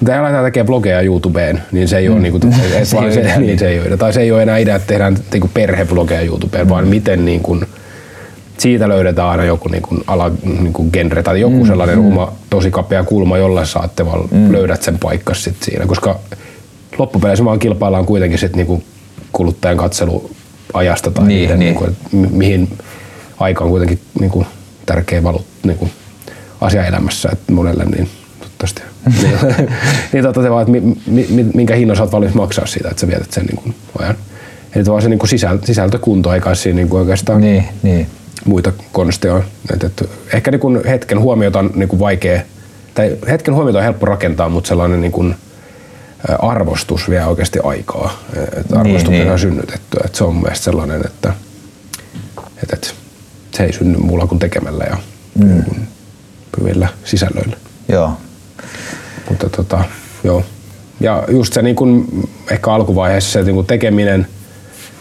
Mitä lähdetään tekemään blogeja YouTubeen, niin se ei ole, niinku, et, et, (laughs) Se ei vaan ole se, idea, niin, se ei ole. Tai se ei ole enää idea, että tehdään niinku perhevlogeja YouTubeen, vaan miten niinku, siitä löydetään aina joku niinku, ala, niinku genre tai joku mm, sellainen mm. oma tosi kapea kulma, jolla saatte vaan mm. löydät sen paikkas sit siinä. Koska loppupeleissä vaan kilpaillaan kuitenkin sit niinku kuluttajan katseluajasta tai Niin, niiden, niin. Niinku, et mi- mihin aika on kuitenkin niinku, tärkeä valu, niinku, asia elämässä että monelle, niin podcastia. Niin, (laughs) niin totta se vaan, että mi, mi, minkä hinnan sä oot valmis maksaa siitä, että sä vietät sen niin kuin ajan. Eli vaan se niin kuin sisältö, sisältökunto, eikä siinä niin kuin oikeastaan Niin, niin. muita konsteja. Et, et, ehkä niin kuin hetken huomiota on niin kuin vaikea, tai hetken huomiota on helppo rakentaa, mutta sellainen niin kuin, arvostus vie oikeasti aikaa. Et arvostus niin. on synnytetty. Et se on mun sellainen, että et, et, se ei synny muulla kuin tekemällä ja mm. niin kuin, hyvillä sisällöillä. Joo. Mutta tota, joo. Ja just se niin kun, ehkä alkuvaiheessa se niin kun tekeminen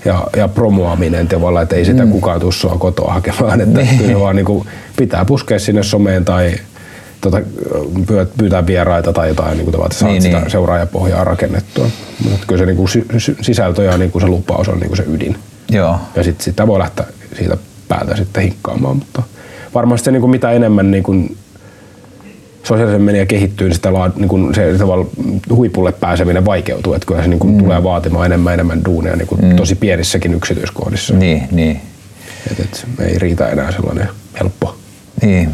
ja, ja promoaminen tavallaan, että ei sitä mm. kukaan tuu sua kotoa hakemaan. Että Niin. kyllä vaan niin kun pitää puskea sinne someen tai tota, pyy- pyytää vieraita tai jotain, niin kuin että saat Niin, sitä niin. seuraajapohjaa rakennettua. Mutta kyllä se niin sy- sisältö ja niin kun se lupaus on niin kun se ydin. Joo. Ja sitten sitä voi lähteä siitä päältä sitten hinkkaamaan, mutta varmasti se niin kuin mitä enemmän niin kuin sosiaalisen media kehittyy, niin, sitä laad, niin kuin se tavalla huipulle pääseminen vaikeutuu. Että kyllä se niin kuin mm. tulee vaatimaan enemmän enemmän duunia niin kuin mm. tosi pienissäkin yksityiskohdissa. Niin, niin. Et, et, ei riitä enää sellainen helppo. Niin.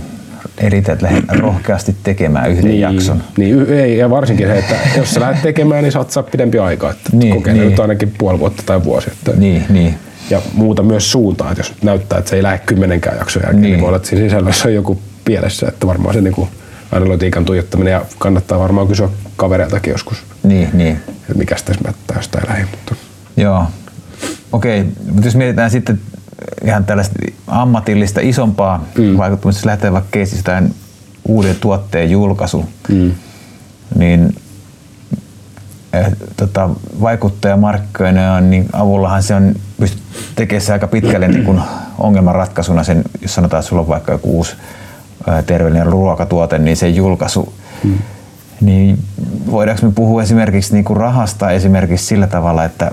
Ei riitä, että lähdet (clears throat) rohkeasti tekemään yhden niin, jakson. Niin, ei, ja varsinkin se, että jos sä lähdet tekemään, niin saat saa pidempi aika. Että Niin, kokeile niin. nyt ainakin puoli vuotta tai vuosi. Että Niin, niin. ja muuta myös suuntaan, että jos näyttää, että se ei lähde kymmenenkään jakson jälkeen, niin, Niin. voi olla, että siinä sisällössä on joku pielessä, että varmaan se niin analytiikan tuijottaminen ja kannattaa varmaan kysyä kavereiltakin joskus, Niin, niin. että mikä tässä mättää jostain lähi, mutta Joo. Okei, mutta jos mietitään sitten ihan tällaista ammatillista isompaa mm. vaikuttamista, jos lähtee vaikka keisistä jotain uuden tuotteen julkaisu, mm. niin eh, tota, vaikuttajamarkkinoinnin niin avullahan se on pystyt tekemään aika pitkälle niin kuin ongelmanratkaisuna sen, jos sanotaan, että sulla on vaikka joku uusi terveellinen ruokatuote, niin se julkaisu, mm. niin voidaanko me puhua esimerkiksi niin kuin rahasta esimerkiksi sillä tavalla, että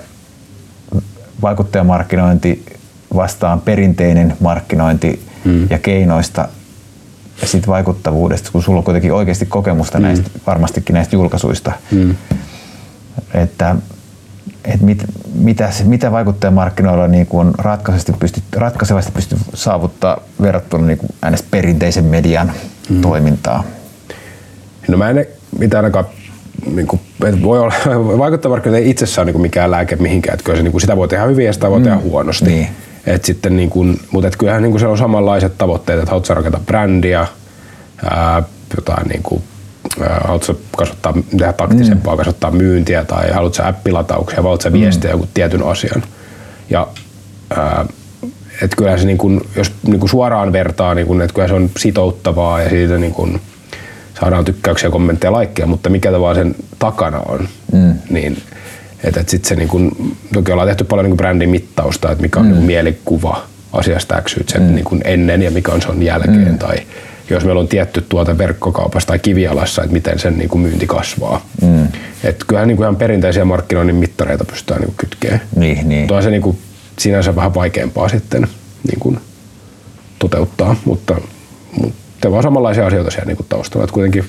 vaikuttajamarkkinointi vastaan perinteinen markkinointi mm. ja keinoista ja sitten vaikuttavuudesta, kun sulla on kuitenkin oikeasti kokemusta mm. näistä, varmastikin näistä julkaisuista. Mm. Että, et mit, mitä, mitä vaikuttajamarkkinoilla niin kuin on ratkaisevasti pystyt, ratkaisevasti pystyt saavuttaa verrattuna niin kuin äänes perinteisen median mm. toimintaan? no mä en mitään ainakaan niin kuin, että voi olla, (laughs) vaikuttajamarkkinointi ei itsessään niin kuin mikään lääke mihinkään, että kyllä se, niin kuin, sitä voi tehdä hyvin ja sitä voi mm. tehdä huonosti. Niin. Et sitten, niin kuin, mutta et kyllähän niin kuin, se on samanlaiset tavoitteet, että haluatko sä rakentaa brändiä, ää, jotain niin kuin, haluatko kasvattaa, tehdä taktisempaa, mm. kasvattaa myyntiä tai haluatko appilatauksia, vai haluatko sä viestiä joku tietyn asian. Ja ää, et kyllähän se, niin kuin, jos niin kuin suoraan vertaa, niin kuin, että kyllä se on sitouttavaa ja siitä niin kuin, saadaan tykkäyksiä, kommentteja, laikkeja, mutta mikä tavalla sen takana on, mm. niin että et sit se niin kun, toki ollaan tehty paljon niin brändin mittausta, että mikä on mm. niin mielikuva asiasta X, Z mm. niin ennen ja mikä on sen jälkeen, mm. tai jos meillä on tietty tuote verkkokaupassa tai kivialassa, että miten sen niin kuin myynti kasvaa. Mm. Et kyllähän niin kuin ihan perinteisiä markkinoinnin mittareita pystytään niin kytkemään. Niin, niin. Mutta on se niin kuin sinänsä vähän vaikeampaa sitten niin kuin toteuttaa, mutta, mutta te vaan samanlaisia asioita siellä niin kuin taustalla, että kuitenkin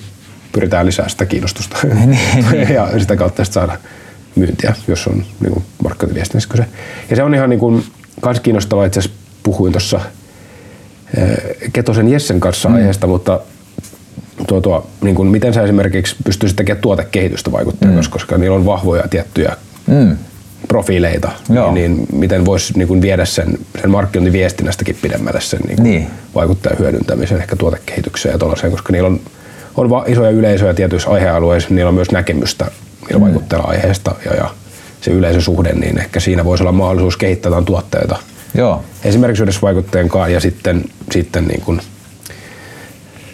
pyritään lisää sitä kiinnostusta (laughs) niin. (laughs) ja sitä kautta sitten saada myyntiä, jos on niin kuin markkinointiviestinnässä kyse. Ja se on ihan niin kuin, kans kiinnostavaa, itse asiassa puhuin tuossa Ketosen Jessen kanssa mm. aiheesta, mutta tuo, tuo, niin kuin, miten sä esimerkiksi pystyisit tekemään tuotekehitystä vaikuttajana, mm. koska niillä on vahvoja tiettyjä Mm. profiileita, Joo. niin, niin miten voisi niin kuin viedä sen, sen markkinointiviestinnästäkin pidemmälle sen niin kuin Niin. vaikuttajan hyödyntämisen, ehkä tuotekehitykseen ja tuollaiseen, koska niillä on, on va- isoja yleisöjä tietyissä aihealueissa, niillä on myös näkemystä niillä mm. vaikuttajilla aiheesta ja, ja se yleisösuhde, niin ehkä siinä voisi olla mahdollisuus kehittää tuotteita Joo. esimerkiksi yhdessä vaikuttajan kanssa ja sitten, sitten, niin kuin,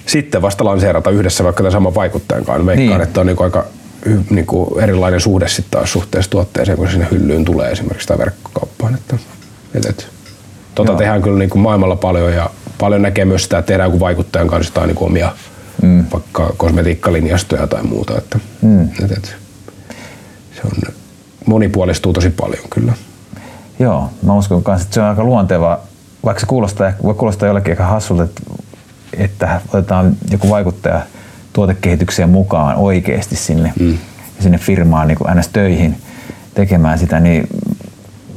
sitten vasta lanseerata yhdessä vaikka tämän saman vaikuttajan kanssa. Veikkaan, Niin. että on niin kuin aika niin kuin erilainen suhde sitten taas suhteessa tuotteeseen, kun se sinne hyllyyn tulee esimerkiksi tai verkkokauppaan. Että, et, et, tota Joo. tehdään kyllä niin kuin maailmalla paljon ja paljon näkee myös sitä, että tehdään kuin vaikuttajan kanssa jotain niin kuin omia mm. vaikka kosmetiikkalinjastoja tai muuta. Että, mm. et, et, se on, monipuolistuu tosi paljon kyllä. Joo, mä uskon myös, että se on aika luonteva, vaikka se kuulostaa, voi kuulostaa jollekin aika hassulta, että, että otetaan joku vaikuttaja tuotekehitykseen mukaan oikeasti sinne, mm. sinne firmaan niin kuin ns. töihin tekemään sitä, niin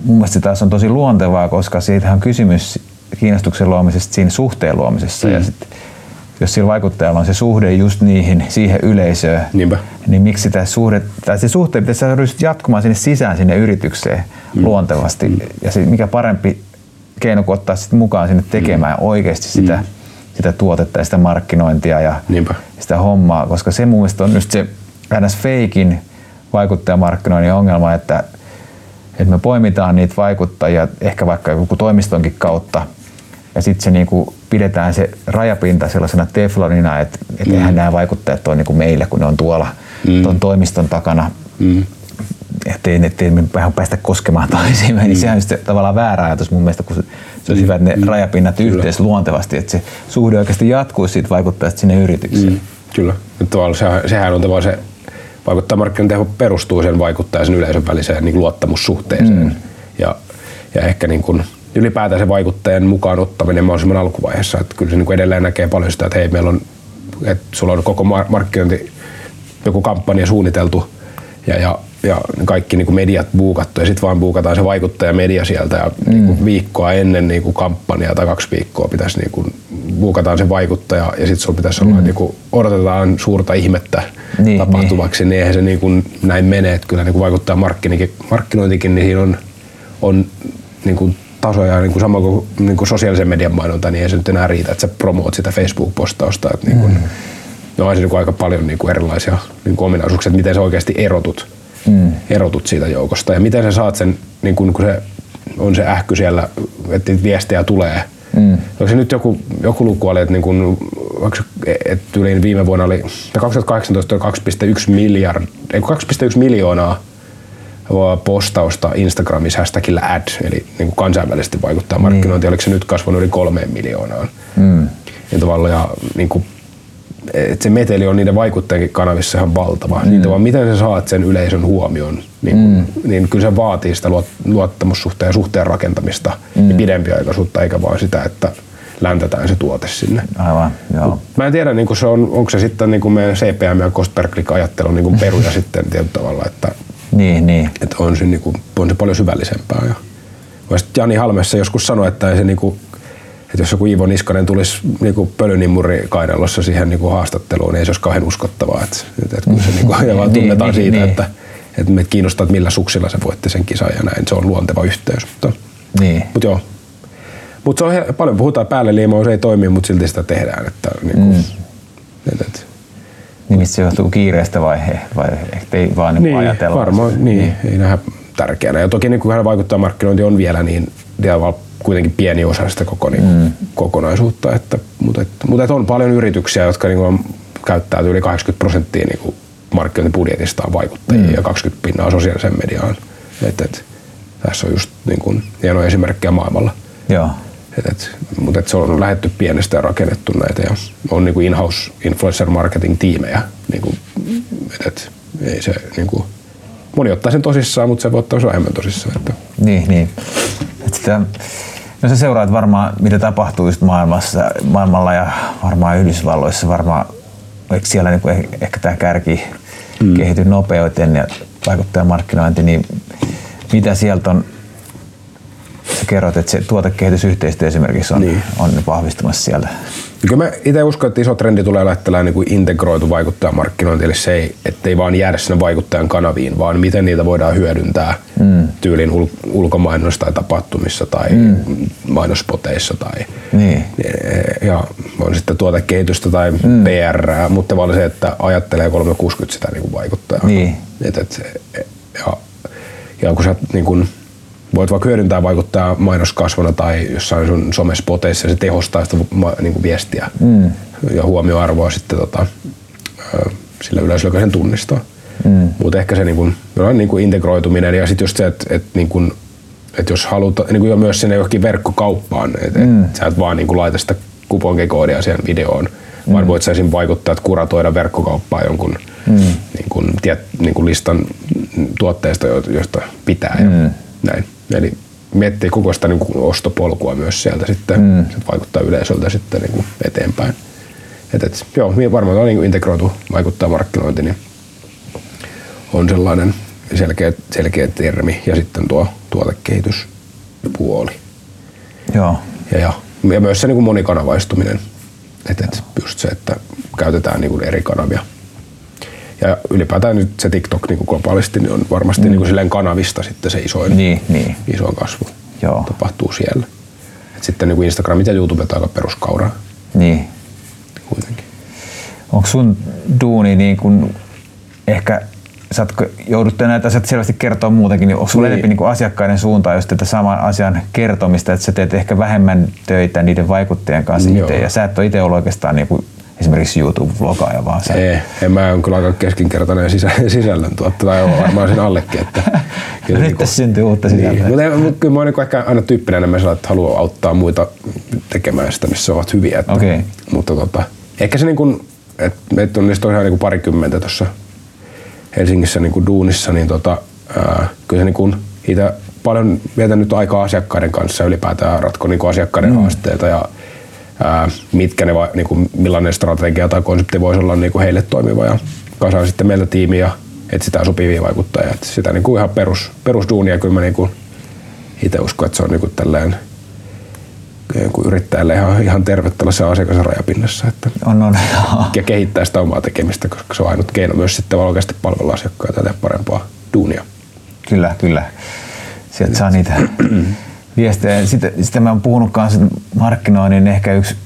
mun mielestä se taas on tosi luontevaa, koska siitähän on kysymys kiinnostuksen luomisesta siinä suhteen luomisessa mm. ja sit jos sillä vaikuttajalla on se suhde just niihin, siihen yleisöön, Niinpä. niin miksi sitä suhde, tai se suhteen pitäisi saada jatkumaan sinne sisään sinne yritykseen mm. luontevasti. Mm. Ja se, mikä parempi keino kuin ottaa sit mukaan sinne tekemään mm. oikeasti sitä, mm. sitä tuotetta ja sitä markkinointia ja Niinpä. sitä hommaa, koska se mun mielestä on just se ns. feikin vaikuttajamarkkinoinnin ongelma, että, että me poimitaan niitä vaikuttajia ehkä vaikka joku toimistonkin kautta ja sitten se niinku pidetään se rajapinta sellaisena teflonina, että et mm. eihän nämä vaikuttajat ole niinku meille, kun ne on tuolla mm. tuon toimiston takana. Mm. Ettei, ettei me vähän päästä koskemaan toisiimme, mm. niin sehän on sitten tavallaan väärä ajatus mun mielestä, kun se, olisi mm. hyvä, että ne mm. rajapinnat yhteis luontevasti, että se suhde oikeasti jatkuisi siitä vaikuttajasta sinne yritykseen. Mm. Kyllä. Sehän, sehän on tavallaan se vaikuttajamarkkinointi teho perustuu sen vaikuttajan sen yleisön väliseen niin luottamussuhteeseen. Mm. Ja, ja ehkä niin kuin, ylipäätään se vaikuttajan mukaan ottaminen mahdollisimman alkuvaiheessa. Että kyllä se niin kuin edelleen näkee paljon sitä, että hei, meillä on, että sulla on koko markkinointi, joku kampanja suunniteltu ja, ja, ja kaikki niin kuin mediat buukattu ja sitten vaan buukataan se vaikuttaja media sieltä ja mm. niin kuin viikkoa ennen niin kuin kampanjaa tai kaksi viikkoa pitäisi niin kuin, buukataan se vaikuttaja ja sitten sulla pitäisi mm. olla, niin kuin, odotetaan suurta ihmettä niin, tapahtuvaksi, niin, niin eihän se niin kuin näin mene. Että kyllä niin kuin vaikuttaa markkinointikin, niin siinä on, on niin kuin tasoja niin kuin sama kuin, niin kuin sosiaalisen median mainonta, niin ei se nyt enää riitä, että sä promoot sitä Facebook-postausta. Että niin kuin, mm. No on se niin kuin aika paljon niin kuin erilaisia niin kuin ominaisuuksia, että miten sä oikeasti erotut, mm. erotut siitä joukosta ja miten sä saat sen, niin kuin, kun se on se ähky siellä, että viestejä tulee. Mm. Onko se nyt joku, joku luku oli, että, niin kuin, että yli viime vuonna oli 2018 2,1 miljard, 2,1 miljoonaa postausta Instagramissa hashtagillä ad, eli niin kuin kansainvälisesti vaikuttaa markkinointi, niin. oliko se nyt kasvanut yli kolmeen miljoonaan. Mm. Ja tavallaan, ja, niin kuin, että se meteli on niiden vaikuttajien kanavissa ihan valtava. Mm. Niin tavallaan, miten sä saat sen yleisön huomioon, niin, mm. niin kyllä se vaatii sitä luottamussuhteen ja suhteen rakentamista mm. ja pidempiaikaisuutta, eikä vaan sitä, että läntetään se tuote sinne. Aivan, joo. Mä en tiedä, niin se on, onko se sitten niin meidän CPM ja cost per click ajattelun niin peruja (laughs) sitten tietyllä tavalla, että niin, niin. Että on se, niin kuin, on se paljon syvällisempää. Ja Jani Halmessa joskus sanoi, että, se, niin kuin, että jos joku Iivo Niskanen tulisi niin kuin pölynimuri kainalossa siihen niin kuin haastatteluun, niin ei se olisi kauhean uskottavaa. Että, että, että kun se (laughs) niin kuin, ja vaan niin, tunnetaan niin, siitä, niin. että, että meitä kiinnostaa, että millä suksilla se voitte sen kisan ja näin. Se on luonteva yhteys. Mutta, niin. mutta joo. Mutta se on, paljon puhutaan päälle liimaa, se ei toimi, mutta silti sitä tehdään. Että, niin kuin, mm. että, että, niin mistä se johtuu kiireestä vai, vai ei vaan niin niin, ajatella? Varmaan, niin, niin, ei nähdä tärkeänä. Ja toki niin kuin vaikuttaa markkinointi on vielä niin kuitenkin pieni osa sitä koko, niin, mm. kokonaisuutta. Että, mutta, että, mutta että on paljon yrityksiä, jotka niin kuin, käyttää yli 80 prosenttia niin kuin markkinointibudjetistaan vaikuttajia mm. ja 20 pinnaa sosiaaliseen mediaan. Et, et, tässä on just niin kuin, hienoja esimerkkejä maailmalla. Joo. Et, et, mutta et se on lähetty pienestä ja rakennettu näitä ja on niinku in-house influencer marketing tiimejä. Niinku, et, et, ei se, niinku, moni ottaa sen tosissaan, mutta se voi ottaa vähemmän tosissaan. Että. Niin, niin. Et sitä, no sä seuraat varmaan, mitä tapahtuu just maailmassa, maailmalla ja varmaan Yhdysvalloissa varmaan, eikö siellä niinku ehkä tämä kärki mm. kehity nopeuten ja vaikuttaa markkinointi, niin mitä sieltä on sä kerrot, että se tuotekehitysyhteistyö esimerkiksi on, niin. on vahvistumassa sieltä. Kyllä mä itse uskon, että iso trendi tulee lähteä niin kuin integroitu vaikuttajamarkkinointi, eli se ei, ettei vaan jäädä sinne vaikuttajan kanaviin, vaan miten niitä voidaan hyödyntää mm. tyylin ul- ulkomainossa tai tapahtumissa tai mm. mainospoteissa tai niin. ja on sitten tuotekehitystä tai mm. PR, mutta vaan se, että ajattelee 360 sitä niin kuin vaikuttajaa. Niin. Et, et, ja, ja kun sä niin kuin, voit vaikka hyödyntää vaikuttaa mainoskasvona tai jossain sun somespoteissa ja se tehostaa sitä niin kuin viestiä mm. ja huomioarvoa sitten tota, sillä yleisöllä, joka sen tunnistaa. Mm. Mutta ehkä se niin kuin, niin kuin integroituminen ja sitten just se, että, että, niin kuin, että jos haluat niin kuin jo myös sinne johonkin verkkokauppaan, että mm. et sä et vaan niin kuin laita sitä kuponkekoodia siihen videoon, mm. vaan voit sä esim. vaikuttaa, että kuratoida verkkokauppaa jonkun mm. niin kuin, tiet, niin kuin listan tuotteista, joista pitää ja mm. Näin. Eli miettii koko sitä niin kuin ostopolkua myös sieltä sitten, mm. se vaikuttaa yleisöltä sitten niin kuin eteenpäin. Et, et, joo, varmaan on niin integroitu vaikuttaa markkinointi, niin on sellainen selkeä, selkeä termi ja sitten tuo tuotekehityspuoli. Joo. Ja, ja, ja myös se niin kuin monikanavaistuminen. Et, et just se, että käytetään niin kuin eri kanavia. Ja ylipäätään nyt se TikTok niin kuin globaalisti niin on varmasti mm. niin kuin silleen kanavista sitten se isoin, Niin, niin. isoin kasvu Joo. tapahtuu siellä. Et sitten niin kuin Instagram ja YouTube on aika peruskauraa Niin. kuitenkin. Onko sun duuni niin kuin ehkä sä oot joudut näitä asioita selvästi kertoa muutenkin, niin onko sulla Niin. enemmän niin kuin asiakkaiden suuntaan just tätä saman asian kertomista, että sä teet ehkä vähemmän töitä niiden vaikuttajien kanssa itse, ja sä et ole itse ollut oikeastaan niin kuin esimerkiksi YouTube-vlogaaja, vaan sä... Ei, en mä on kyllä aika keskinkertainen sisä, (laughs) sisällön tuottaja, tai on varmaan siinä allekin. Että, (laughs) kyllä Nyt tässä syntyy uutta sisältöä. Niin. Mutta ei- mut kyllä mä oon niin ehkä aina tyyppinen enemmän sellainen, että haluaa auttaa muita tekemään sitä, missä ovat hyviä. Että, Okei. Mutta tota, ehkä se niin kuin, että meitä on niistä tosiaan niin kuin parikymmentä tuossa Helsingissä niin kuin duunissa, niin tota, ää, kyllä se niin kuin itse paljon vietän nyt aikaa asiakkaiden kanssa ylipäätään ratko niin kuin asiakkaiden mm. haasteita ja mitkä ne, niin kuin, millainen strategia tai konsepti voisi olla niin kuin heille toimiva ja kasaan sitten meiltä tiimiä ja etsitään sopivia vaikuttajia. Et sitä niin kuin ihan perus, perusduunia kyllä mä niin kuin itse uskon, että se on niin kuin tälleen niin kuin yrittäjälle ihan, ihan tervettä se asiakasrajapinnassa. rajapinnassa. Että On, on. joo. ja kehittää sitä omaa tekemistä, koska se on ainut keino myös sitten oikeasti palvella asiakkaita ja tehdä parempaa duunia. Kyllä, kyllä. Sieltä saa niitä viestejä. Sitten, sitten mä oon puhunut kanssa, että markkinoinnin ehkä yksi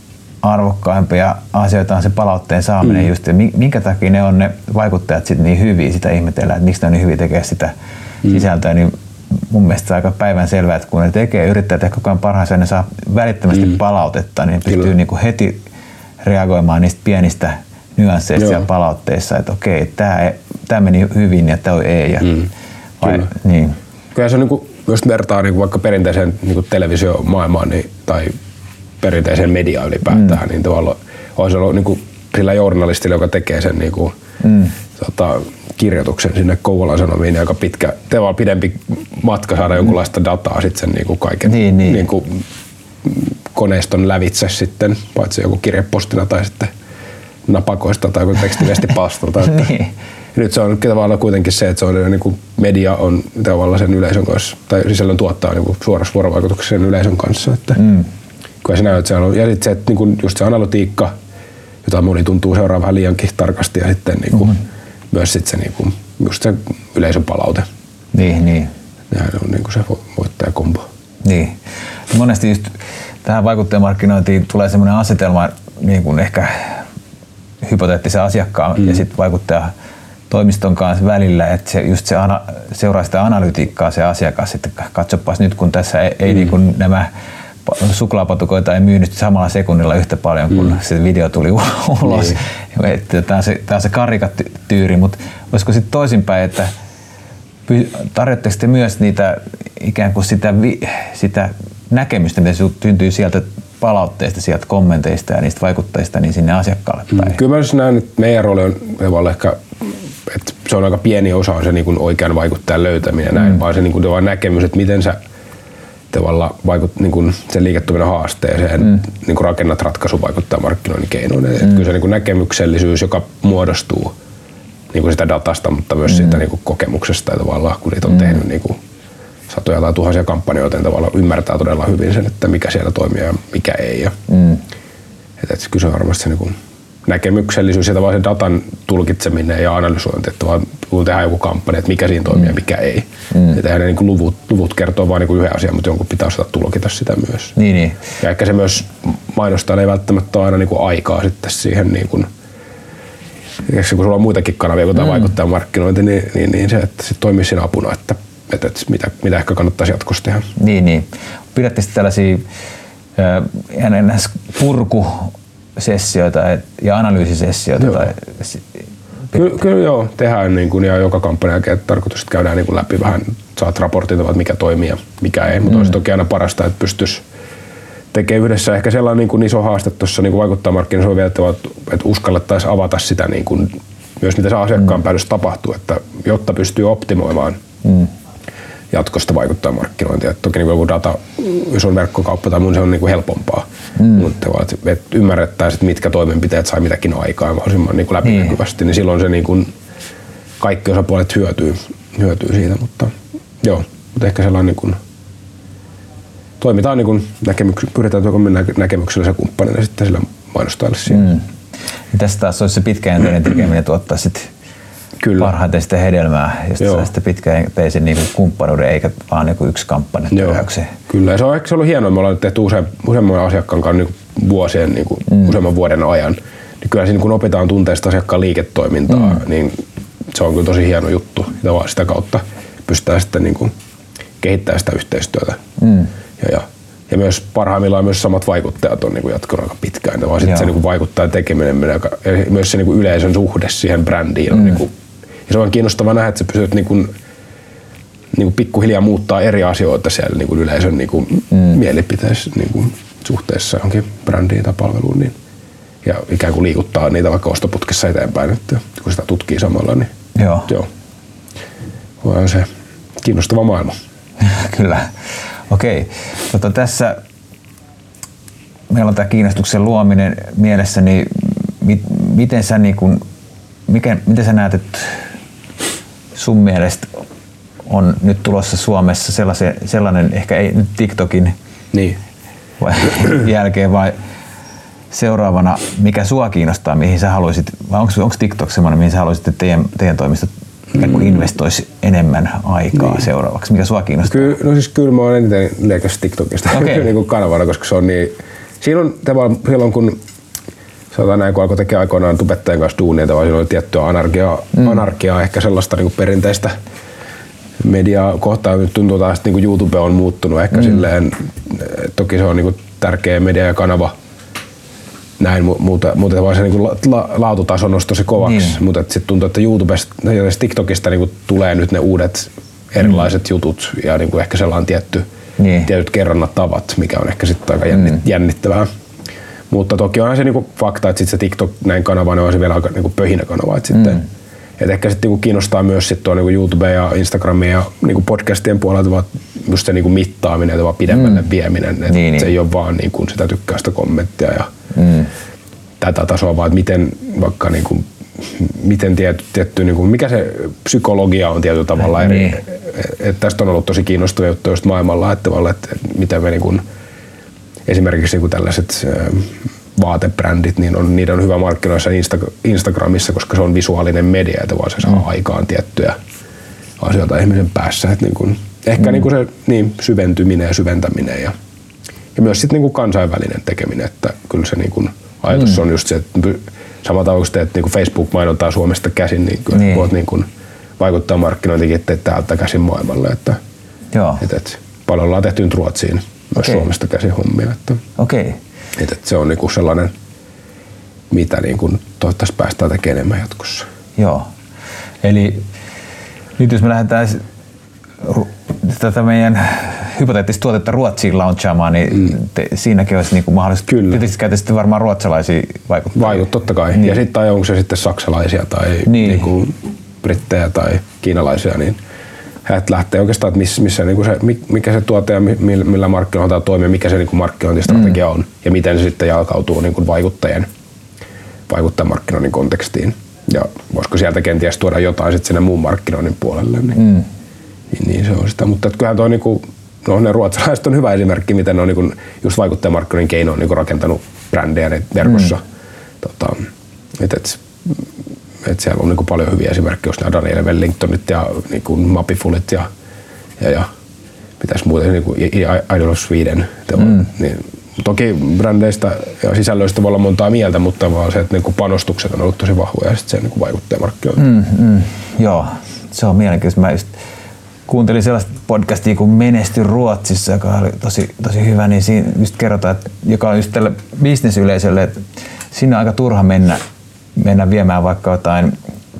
arvokkaimpia asioita on se palautteen saaminen mm. just, ja mi- minkä takia ne on ne vaikuttajat sit niin hyviä, sitä ihmetellään, että miksi ne on niin hyviä tekemään sitä mm. sisältöä, niin mun mielestä aika päivän selvää, että kun ne tekee, yrittää tehdä koko ajan parhaansa ja ne saa välittömästi mm. palautetta, niin pystyy Kyllä. niinku heti reagoimaan niistä pienistä nyansseista Joo. siellä palautteissa, että okei, tämä meni hyvin ja tämä ei. Ja, mm. vai, Kyllä. niin. Kyllä se on niin kuin, jos vertaa niin kuin vaikka perinteiseen niin kuin televisiomaailmaan niin, tai perinteiseen mediaan ylipäätään, mm. niin tavallaan olisi ollut niin kuin, sillä journalistilla, joka tekee sen niin kuin, mm. tota, kirjoituksen sinne Kouvolan Sanomiin, niin aika pitkä, tavallaan pidempi matka saada jonkunlaista dataa sitten sen niin kuin kaiken Niin, niin. Niin kuin, koneiston lävitse sitten, paitsi joku kirjepostina tai sitten napakoista tai joku tekstiviestipalstalta. että (laughs) Niin. Nyt se on tavallaan kuitenkin se, että se on niin kuin media on tavallaan sen yleisön kanssa, tai sisällön tuottaa niin kuin suorassa vuorovaikutuksessa sen yleisön kanssa. Että mm. Kyllä se näy, että se on, ja sitten se, että niin kuin just se analytiikka, jota moni tuntuu seuraavan vähän liiankin tarkasti, ja sitten niin kuin, mm-hmm. myös sit se, niin kuin, just se yleisön palaute. Niin, niin. Nehän on niin kuin se vo- voittajakombo. Niin. Monesti just tähän vaikuttajamarkkinointiin tulee sellainen asetelma niin kuin ehkä hypoteettisen asiakkaan mm. ja sitten vaikuttaja toimiston kanssa välillä, että se, just se ana, seuraa sitä analytiikkaa se asiakas, että katsopas nyt kun tässä ei, ei niin kuin nämä pa- suklaapatukoita ei myynyt samalla sekunnilla yhtä paljon, kun mm. se video tuli ulos. Niin. Tämä on se, tää on se karikatyyri, mutta olisiko sitten toisinpäin, että tarjotteko te myös niitä ikään kuin sitä, vi- sitä näkemystä, mitä syntyy sieltä palautteista, sieltä kommenteista ja niistä vaikuttajista, niin sinne asiakkaalle päin? Kyllä mä näen, että meidän rooli on ehkä, että se on aika pieni osa on se niin kuin oikean vaikuttajan löytäminen, näin, vaan se niin kuin tavallaan näkemys, että miten sä tavallaan vaikut, niin kuin sen liiketoiminnan haasteeseen mm. niin kuin rakennat ratkaisu vaikuttaa markkinoinnin keinoin. Mm. Kyllä se niin kuin näkemyksellisyys, joka muodostuu niin kuin sitä datasta, mutta myös mm. siitä niin kuin kokemuksesta ja tavallaan, kun niitä on mm. tehnyt niin kuin satoja tai tuhansia kampanjoita, niin tavallaan ymmärtää todella hyvin sen, että mikä siellä toimii ja mikä ei. Ja, mm. että, että kyllä se on varmasti se niin kuin näkemyksellisyys ja tavallaan se datan tulkitseminen ja analysointi, että vaan kun tehdään joku kampanja, että mikä siinä toimii mm. ja mikä ei. Mm. Että ne niin kuin luvut, luvut kertoo vain niin yhden asian, mutta jonkun pitää osata tulkita sitä myös. Niin, niin. Ja ehkä se myös mainostaa ei välttämättä ole aina niin kuin aikaa sitten siihen niin kuin, kun sulla on muitakin kanavia, kun tämä mm. vaikuttaa markkinointi, niin, niin, niin se, että se toimii siinä apuna, että, että, että mitä, mitä ehkä kannattaisi jatkossa tehdä. Niin, niin. Pidätte sitten tällaisia äh, NNS purkusessioita et- ja analyysisessioita? Joo. Tai, si- Kyllä, kyllä joo, tehdään niin kuin, ja joka kampanjan jälkeen että tarkoitus, että käydään niin kuin läpi vähän, saat raportit, että mikä toimii ja mikä ei, mutta mm. olisi toki aina parasta, että pystyisi tekemään yhdessä ehkä sellainen niin kuin iso haaste tuossa niin vaikuttaa markkinoissa on vielä, että, että uskallettaisiin avata sitä niin kuin, myös mitä se asiakkaan mm. päädyssä tapahtuu, että jotta pystyy optimoimaan mm. Jatkosta vaikuttaa markkinointia. Että toki niin joku data, jos on verkkokauppa tai mun se on niin kuin helpompaa, mm. mutta että, että ymmärrettäisiin, että mitkä toimenpiteet sai mitäkin aikaa mahdollisimman niin kuin läpinäkyvästi, niin silloin se niin kuin kaikki osapuolet hyötyy, hyötyy siitä, mutta joo, mutta ehkä sellainen niin kuin, toimitaan niin kuin näkemyks, pyritään tuomaan näkemyksellisen kumppanina sitten sillä mainostajalle siinä. Mm. Tässä taas olisi se pitkäjänteinen tekeminen tuottaa sitten Kyllä. parhaiten sitä hedelmää, jos Joo. sitä pitkäjänteisen niin kumppanuuden eikä vaan niin yksi kampanja työhäksi. kyllä. Ja se on ehkä ollut hienoa. Me ollaan nyt tehty use, useamman asiakkaan kanssa niin vuosien, niin kuin, mm. useamman vuoden ajan. Niin kyllä siinä kun opitaan tunteesta asiakkaan liiketoimintaa, mm. niin se on kyllä tosi hieno juttu. Ja vaan sitä kautta pystytään sitten niin kuin kehittämään sitä yhteistyötä. Mm. Ja, ja, ja, myös parhaimmillaan myös samat vaikuttajat on niin kuin jatkunut aika pitkään. Vaan sitten se niin kuin vaikuttajan tekeminen menee ja myös se niin kuin yleisön suhde siihen brändiin on mm. niin kuin, ja se on kiinnostavaa nähdä, että sä pystyt niin kuin, niin kuin pikkuhiljaa muuttaa eri asioita siellä niin kuin yleisön niin kuin mm. mielipiteessä niin kuin suhteessa johonkin brändiin tai palveluun. Niin, ja ikään kuin liikuttaa niitä vaikka ostoputkessa eteenpäin, että kun sitä tutkii samalla, niin Joo. joo. On se kiinnostava maailma. (laughs) Kyllä. Okei. Tota, tässä meillä on tämä kiinnostuksen luominen mielessä, niin mit, miten, sä niin kun, mikä, miten sä näet, että sun mielestä on nyt tulossa Suomessa sellaisen, sellainen, ehkä ei nyt TikTokin Niin. vai, (clears throat) jälkeen, vai seuraavana, mikä sua kiinnostaa, mihin sä haluaisit, vai onko, onko TikTok semmoinen, mihin sä haluaisit, että teidän, teidän toimisto kuin investoisi enemmän aikaa niin. seuraavaksi? Mikä sua kiinnostaa? Ky- no siis kyllä mä oon eniten leikas TikTokista Okei. (laughs) niin kanavana, koska se on niin... Tavallaan silloin, kun sanotaan näin, kun alkoi tekemään aikoinaan tubettajien kanssa duunia, siinä oli tiettyä anarkiaa, mm. anarkiaa ehkä sellaista niin kuin perinteistä mediaa kohtaan. Nyt tuntuu taas, että niin kuin YouTube on muuttunut ehkä mm. silleen, toki se on niin kuin tärkeä media ja kanava, näin, mu- muuta, muuta vaan se niin la, la, laatutaso nousi tosi kovaksi, Niin. mutta sitten tuntuu, että YouTubesta ja tästä TikTokista niin tulee nyt ne uudet erilaiset mm. jutut ja niin kuin ehkä sellainen tietty, Niin. tietyt kerronnatavat, mikä on ehkä sitten aika jännit, mm. jännittävää. Mutta toki onhan se niinku fakta, että sit se TikTok näin kanavana on se vielä aika niinku pöhinä kanava. Et sitten, mm. et ehkä sitten niinku kiinnostaa myös sit tuo niinku YouTube ja Instagramin ja niinku podcastien puolelta vaan just se niinku mittaaminen ja vaan pidemmälle mm. vieminen. Et Niin, se niin. ei ole vaan niinku sitä tykkäystä kommenttia ja mm. tätä tasoa, vaan miten vaikka niinku, miten tietty, tietty niinku, mikä se psykologia on tietyllä tavalla eri. Niin. Et, et tästä on ollut tosi kiinnostavia juttuja just maailmalla, että, että miten me niinku, esimerkiksi niin tällaiset vaatebrändit, niin on, niiden on hyvä markkinoissa Insta- Instagramissa, koska se on visuaalinen media, että vaan se saa mm. aikaan tiettyjä asioita ihmisen päässä. Että niin kuin, ehkä mm. niin kuin se niin, syventyminen ja syventäminen ja, ja myös sitten niin kuin kansainvälinen tekeminen, että kyllä se niin kuin, ajatus mm. on just se, että tavalla kun teet niin kuin Facebook-mainontaa Suomesta käsin, niin, kyllä Niin. voit niin kuin, vaikuttaa markkinointikin, että täältä käsin maailmalle. Että, Joo, et, et, paljon ollaan tehty nyt Ruotsiin, myös Okei. Suomesta käsin hommia. Että, okei. et, et se on niinku sellainen, mitä niinku toivottavasti päästään tekemään enemmän jatkossa. Joo. Eli nyt jos me lähdetään tätä meidän hypoteettista tuotetta Ruotsiin launchaamaan, niin mm. te, siinäkin olisi niinku mahdollista. Kyllä. Tietysti käytäisiin varmaan ruotsalaisia vaikuttajia. Vaikut totta kai. Niin. Ja sitten tai onko se sitten saksalaisia tai Niin. niin. niinku brittejä tai kiinalaisia, niin heidät lähtee oikeastaan, että missä, missä niinku se, mi- mikä se tuote ja mi- millä, markkinoilla tämä toimii, mikä se niinku markkinointistrategia mm. on ja miten se sitten jalkautuu niinku vaikuttajien, vaikuttajamarkkinoinnin kontekstiin. Ja voisiko sieltä kenties tuoda jotain sitten sinne muun markkinoinnin puolelle. Niin, mm. niin, niin, se on sitä. Mutta et kyllähän toi niinku, no ne ruotsalaiset on hyvä esimerkki, miten ne on niinku just vaikuttajamarkkinoinnin keinoin niinku rakentanut brändejä verkossa. Mm. Tota, et, et, et siellä on niinku paljon hyviä esimerkkejä, just nämä Daniel Wellingtonit ja niinku Mapifulit ja, ja, ja mitäs muuta, niinku I- I- Idol of Sweden. Mm. Niin, toki brändeistä ja sisällöistä voi olla montaa mieltä, mutta vaan se, että niinku panostukset on ollut tosi vahvoja ja sitten se niinku vaikuttajamarkkinointi. Mm. Mm, mm, joo, se on mielenkiintoista. Mä just kuuntelin sellaista podcastia kuin Menesty Ruotsissa, joka oli tosi, tosi hyvä, niin siinä just kerrotaan, että, joka on just tälle bisnesyleisölle, että sinne on aika turha mennä, mennä viemään vaikka jotain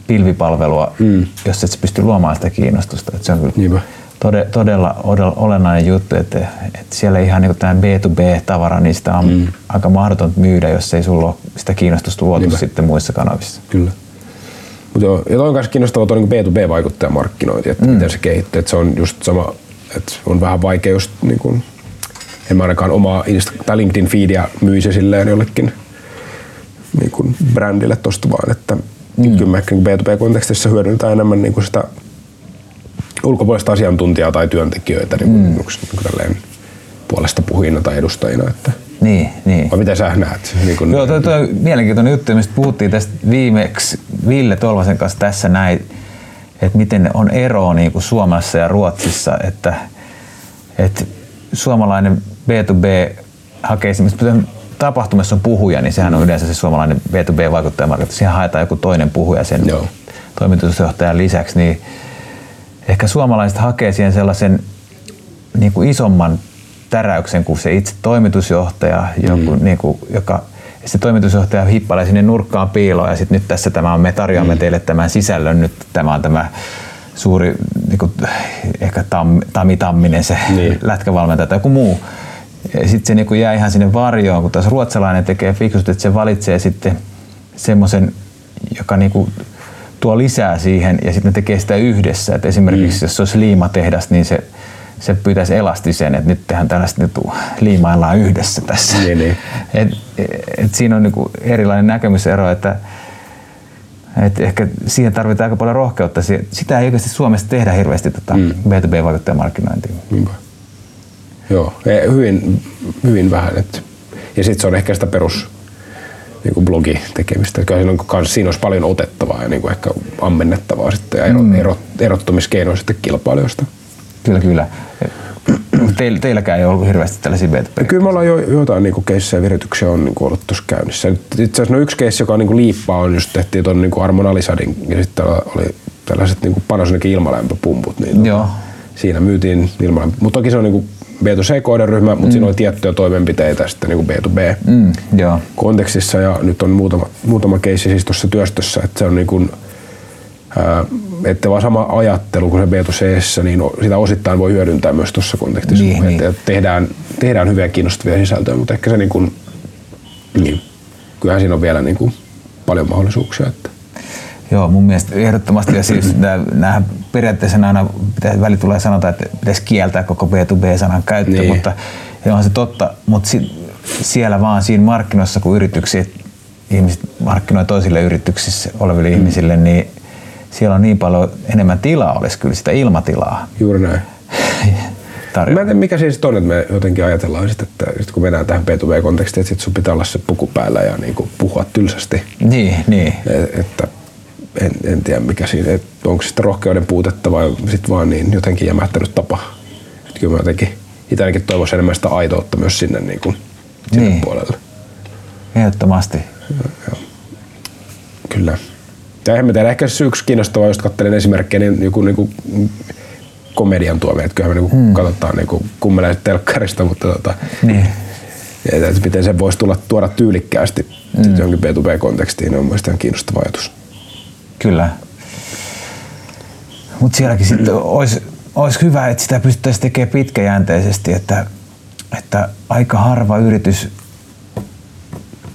pilvipalvelua, mm. jos et pysty luomaan sitä kiinnostusta. Että se on kyllä Niinpä. tode, todella, todella olennainen juttu, että, että siellä ihan niin tämä B2B-tavara, niin sitä on mm. aika mahdotonta myydä, jos ei sulla ole sitä kiinnostusta luotu Niinpä. sitten muissa kanavissa. Kyllä. Mutta joo, ja toi on myös kiinnostavaa tuo niin B2B-vaikuttajamarkkinointi, että mm. miten se kehittyy. Että se on just sama, että on vähän vaikea just niin kuin, en mä ainakaan omaa Insta- tai LinkedIn-feedia myisi silleen jollekin niin kuin brändille tosta vaan, että mm. kyllä ehkä niin B2B-kontekstissa hyödynnetään enemmän niin kuin sitä ulkopuolista asiantuntijaa tai työntekijöitä niin kuin, mm. niin kuin tälleen puolesta puhujina tai edustajina. Että, Niin, niin. Vai miten sä näet? Niin kun, Joo, toi, toi mielenkiintoinen juttu, mistä puhuttiin tästä viimeksi Ville Tolvasen kanssa tässä näin, että miten on ero niin kuin Suomessa ja Ruotsissa, että, että suomalainen B2B hakee esimerkiksi tapahtumassa on puhuja, niin sehän on yleensä se suomalainen B2B-vaikuttajamarkkinointi. Siihen haetaan joku toinen puhuja sen Joo. toimitusjohtajan lisäksi, niin ehkä suomalaiset hakee siihen sellaisen niin kuin isomman täräyksen kuin se itse toimitusjohtaja, joku, niin kuin, joka se toimitusjohtaja hippailee sinne nurkkaan piiloon ja sitten nyt tässä tämä on, me tarjoamme teille tämän sisällön, nyt tämä on tämä suuri niin kuin, ehkä tam, Tami Tamminen se Niin. lätkävalmentaja tai joku muu. Sitten se niin jää ihan sinne varjoon, kun taas ruotsalainen tekee fiksusti, että se valitsee sitten semmoisen, joka niin kuin tuo lisää siihen ja sitten ne tekee sitä yhdessä. Et esimerkiksi mm. jos se olisi liimatehdas, niin se, se pyytäisi elastisen, että nyt tehdään tällaista nyt liimaillaan yhdessä tässä. Niin, niin. (laughs) Et, et siinä on niinku erilainen näkemysero, että et ehkä siihen tarvitaan aika paljon rohkeutta. Si- Sitä ei oikeasti Suomessa tehdä hirveästi tota mm. B2B-vaikuttajamarkkinointia. Niinpä. Joo, e, hyvin, hyvin vähän. Et. Ja sitten se on ehkä sitä perus niin kuin blogitekemistä. Kyllä siinä, on, kans, siinä olisi paljon otettavaa ja niin kuin ehkä ammennettavaa sitten ja ero, mm. ero, erottumiskeinoja sitten kilpailijoista. Kyllä, kyllä. Teil, teilläkään ei ollut hirveästi tällaisia B2B. Kyllä me ollaan jo jotain niin keissejä ja virityksiä on niin kuin ollut tuossa käynnissä. Itse asiassa no yksi keissi, joka on niin liippaa, on just tehtiin tuon niin Armon Alisadin ja sitten oli tällaiset niin Panasonicin ilmalämpöpumput. Niin Joo. Siinä myytiin ilmalämpö. Mutta toki se on niin B2C-kohderyhmä, mutta mm. siinä oli tiettyjä toimenpiteitä sitten niin B2B Mm, joo. kontekstissa ja nyt on muutama, muutama keissi siis tuossa työstössä, että se on niin kuin, ää, että vaan sama ajattelu kuin se B2C, niin sitä osittain voi hyödyntää myös tuossa kontekstissa. Niin, että niin. Tehdään, tehdään hyviä kiinnostavia sisältöjä, mutta ehkä se niin kuin, niin, kyllähän siinä on vielä niin kuin paljon mahdollisuuksia. Että. Joo, mun mielestä ehdottomasti. Ja siis näähän periaatteessa aina pitäisi väli tulee sanota, että pitäisi kieltää koko B2B-sanan käyttö, Niin. mutta ja on se totta. Mutta si, siellä vaan siinä markkinoissa, kun yrityksiä, ihmiset markkinoi toisille yrityksissä oleville mm. ihmisille, niin siellä on niin paljon enemmän tilaa, olisi kyllä sitä ilmatilaa Juuri näin. (laughs) Mä en tarjolla. tiedä, mikä siis on, että me jotenkin ajatellaan, sit, että sit kun mennään tähän B2B-kontekstiin, että sit sun pitää olla se puku päällä ja niin kuin puhua tylsästi. Niin, niin. Et- että en, en tiedä mikä siinä, että onko sitten rohkeuden puutetta vai sitten vaan niin jotenkin jämähtänyt tapa. Et kyllä mä jotenkin itse ainakin toivoisin enemmän sitä aitoutta myös sinne, niin kuin, sinne Niin. puolelle. Ehdottomasti. Kyllä. Ja eihän mä tiedä, ehkä se yksi kiinnostavaa, jos katselen esimerkkejä, niin joku niin kuin komedian tuomia, että kyllähän me niin mm. katsotaan niin kuin kummeleiset telkkarista, mutta tota, Niin. että, miten se voisi tulla tuoda tyylikkäästi mm. johonkin B2B-kontekstiin, on mielestäni kiinnostava ajatus. Kyllä. Mutta sielläkin sitten olisi, olisi hyvä, että sitä pystyttäisiin tekemään pitkäjänteisesti, että, että aika harva yritys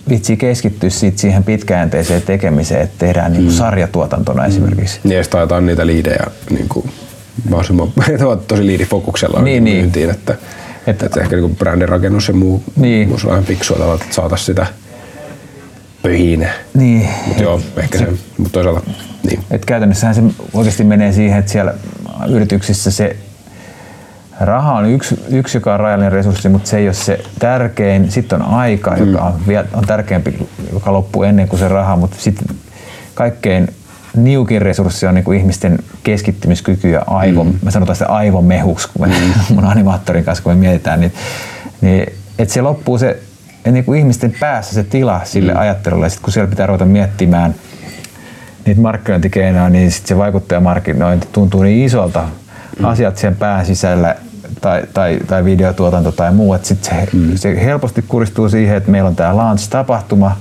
vitsi keskittyä sit siihen pitkäjänteiseen tekemiseen, että tehdään niinku sarjatuotantona esimerkiksi. Niin, ja sitten ajetaan niitä liidejä niin kuin, mahdollisimman (laughs) tosi liidifokuksella Niin, niin. myyntiin, että, että, Että- että ehkä niin brändirakennus ja muu Niin. olla vähän fiksua tavalla, että saataisiin sitä pöhinä. Niin. Mutta joo, ehkä se, mutta toisaalta niin. Et käytännössähän se oikeasti menee siihen, että siellä yrityksissä se raha on yksi, yksi joka on rajallinen resurssi, mutta se ei ole se tärkein. Sitten on aika, mm. joka on, vie- on tärkeämpi, joka loppuu ennen kuin se raha, mutta sitten kaikkein niukin resurssi on niin kuin ihmisten keskittymiskyky ja aivo, mm. mä sanotaan sitä aivomehuksi, kun me mun animaattorin kanssa, kun me mietitään, niin, niin että se loppuu se niin kuin ihmisten päässä se tila sille mm. ajattelulle, ja sitten kun siellä pitää ruveta miettimään niitä markkinointikeinoja, niin sit se vaikuttajamarkkinointi tuntuu niin isolta mm. asiat sen pään sisällä tai, tai, tai videotuotanto tai muu, että sit se, mm. se helposti kuristuu siihen, että meillä on tämä launch-tapahtuma,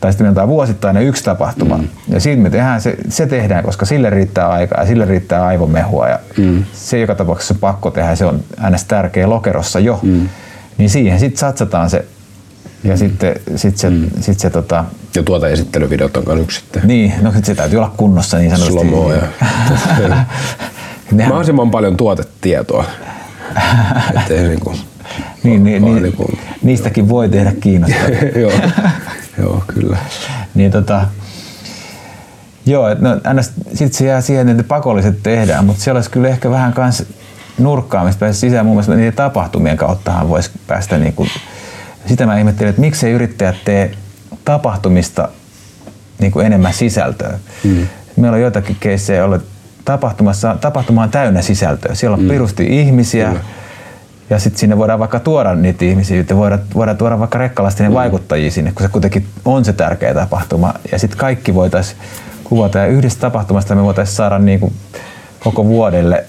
tai sitten meillä on vuosittainen yksi tapahtuma, mm. ja siitä me tehdään, se, se tehdään, koska sille riittää aikaa ja sille riittää aivomehua, ja mm. se joka tapauksessa on pakko tehdä, se on aina tärkeä lokerossa jo, mm. niin siihen sitten satsataan se, ja mm. sitten sit se, mm. sit se tota, Ja tuota esittelyvideot on yksi sitten. niin, no se täytyy olla kunnossa niin sanotusti. Slomoa ja (laughs) Nehän- mahdollisimman paljon tuotetietoa. (laughs) Ettei niinku, niin, niin, vaan niin, niinku- niistäkin voi tehdä kiinnostavia. (laughs) joo, joo, kyllä. niin tota, joo, et no, aina sitten se jää siihen, että pakolliset tehdään, mutta siellä olisi kyllä ehkä vähän kans nurkkaamista päästä sisään. Muun muassa niiden tapahtumien kauttahan voisi päästä niinku sitä mä ihmettelin, että miksei yrittäjät tee tapahtumista niin kuin enemmän sisältöä. Mm. Meillä on joitakin keissejä ollut tapahtumassa, tapahtuma on täynnä sisältöä. Siellä on mm. pirusti ihmisiä, Kyllä ja sitten sinne voidaan vaikka tuoda niitä ihmisiä, että voidaan, voidaan tuoda vaikka rekkalastinen mm. vaikuttajia sinne, kun se kuitenkin on se tärkeä tapahtuma. Ja sitten kaikki voitaisiin kuvata ja yhdestä tapahtumasta me voitaisiin saada niin kuin koko vuodelle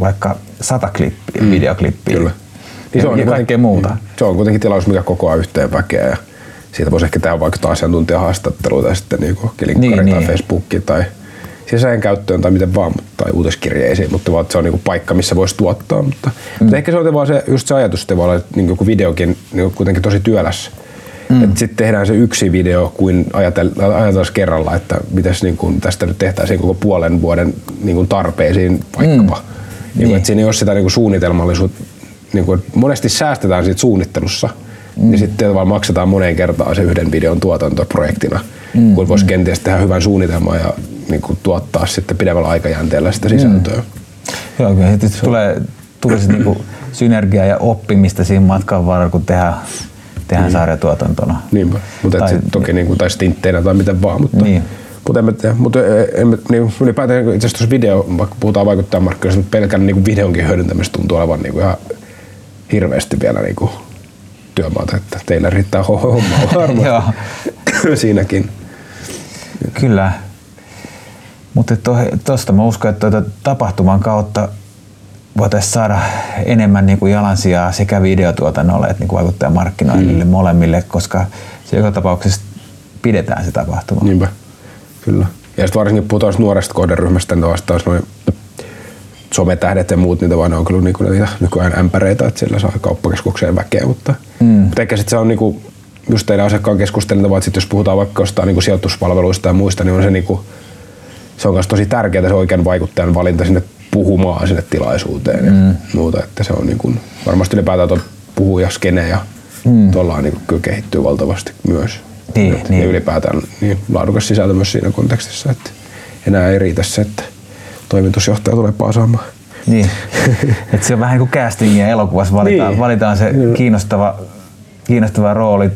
vaikka sata klippiä, mm. videoklippiä. Kyllä. Niin se on ja kaikkea muuta. Mm. Se on kuitenkin tilaus, mikä kokoaa yhteen väkeä ja siitä voisi ehkä tehdä vaikka asiantuntijahaastatteluita tai sitten niin niin, tai niin. Facebookiin tai sisäisen käyttöön tai miten vaan, tai uutiskirjeisiin, mutta vaan, se on niinku paikka, missä voisi tuottaa. Mutta, mm. mutta ehkä se on vaan se, just se ajatus, että olla, että niin joku videokin niin kuitenkin tosi työläs. Mm. Sitten tehdään se yksi video kuin ajatellaan kerralla, että mitäs niin kuin tästä nyt tehtäisiin koko puolen vuoden niin kuin tarpeisiin vaikkapa. Mm. Niin, niin. Että siinä ei ole sitä niin kuin suunnitelmallisuutta. Niin kuin, monesti säästetään siitä suunnittelussa, mm. niin sitten vaan maksetaan moneen kertaan se yhden videon tuotantoprojektina, mm. kun voisi kenties tehdä hyvän suunnitelman ja niin kuin tuottaa sitten pidemmällä aikajänteellä sitä sisältöä. Mm. Joo, kyllä heti tulee, tulee sit niinku synergiaa ja oppimista siinä matkan varrella, kun tehdään, tehdään mm. sarjatuotantona. Niinpä, mutta tai, toki niin kuin, tai stintteinä tai miten vaan, mutta, niin. mutta, emme tiedä, mutta emme, niin, ylipäätään itse asiassa video, vaikka puhutaan vaikuttajamarkkinoista, mutta pelkän niin videonkin hyödyntämistä tuntuu olevan niin ihan hirveästi vielä niin kuin työmaata, että teillä riittää hommaa varmaan (laughs) siinäkin. Kyllä, mutta tuosta mä uskon, että tuota tapahtuman kautta voitaisiin saada enemmän niin kuin jalansijaa sekä videotuotannolle että niin kuin vaikuttajamarkkinoinnille mm. molemmille, koska se joka tapauksessa pidetään se tapahtuma. Niinpä, kyllä. Ja sitten varsinkin puhutaan nuoresta kohderyhmästä, niin taas noin sometähdet ja muut, niitä vaan ne on kyllä niinku niitä nykyään ämpäreitä, että sillä saa kauppakeskukseen väkeä, mutta, mm. ehkä sitten se on niinku, just teidän asiakkaan keskustelun, että sit jos puhutaan vaikka jostain niinku sijoituspalveluista ja muista, niin on se niinku, se on myös tosi tärkeää se oikean vaikuttajan valinta sinne puhumaan sinne tilaisuuteen ja mm. muuta. Että se on niin kuin, varmasti ylipäätään tuo puhujaskene ja mm. tuolla niin kyllä kehittyy valtavasti myös. Niin, et, niin. Ja ylipäätään niin laadukas sisältö myös siinä kontekstissa, että enää ei riitä se, että toimitusjohtaja tulee paasaamaan. Niin, (laughs) että se on vähän niin kuin castingia elokuvassa, valitaan, niin. valitaan se kiinnostava, kiinnostava rooli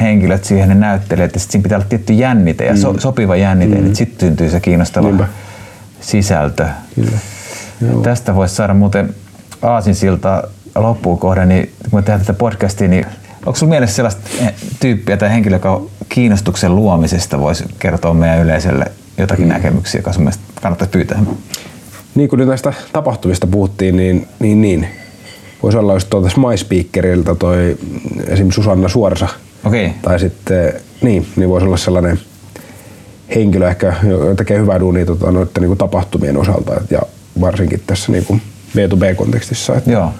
henkilöt siihen, ne näyttelijät, ja sitten siinä pitää olla tietty jännite ja so, mm. sopiva jännite, mm. että sitten syntyy se kiinnostava Niinpä. sisältö. Kyllä. Tästä voisi saada muuten aasinsilta loppuun kohden, niin kun me tehdään tätä podcastia, niin onko sinulla mielessä sellaista tyyppiä tai henkilöä, joka kiinnostuksen luomisesta voisi kertoa meidän yleisölle jotakin näkemyksiä, joka sun mielestä kannattaisi pyytää? Niin kuin nyt näistä tapahtumista puhuttiin, niin, niin, niin. voisi olla just tuolta MySpeakerilta toi esimerkiksi Susanna Suorsa, Okay. Tai sitten, niin, niin voisi olla sellainen henkilö ehkä, joka tekee hyvää duunia tota, noiden niin tapahtumien osalta ja varsinkin tässä niin kuin B2B-kontekstissa. Että Joo.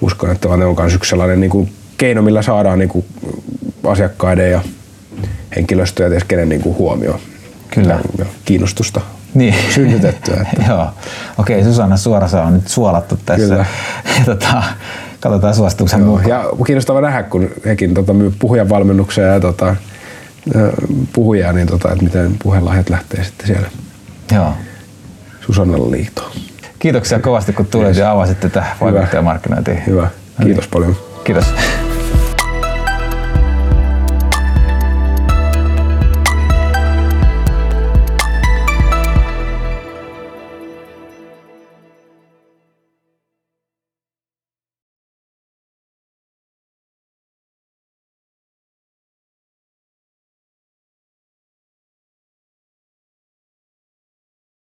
Uskon, että ne on myös yksi sellainen niin kuin keino, millä saadaan niin kuin asiakkaiden ja henkilöstöä ja kenen niin kuin huomio Kyllä. kiinnostusta niin. synnytettyä. Että. (laughs) Joo. Okei, Susanna Suorasa on nyt suolattu tässä. Kyllä. (laughs) tota, katsotaan suosituksen mukaan. Ja kiinnostava nähdä, kun hekin tota, myy puhujan valmennuksia ja tota, puhujaa, niin tota, että miten puhelahjat lähtee sitten siellä Joo. Susannalla liitoon. Kiitoksia kovasti, kun tulit ja avasit tätä vaikuttajamarkkinointia. Hyvä. Kiitos no niin. paljon. Kiitos.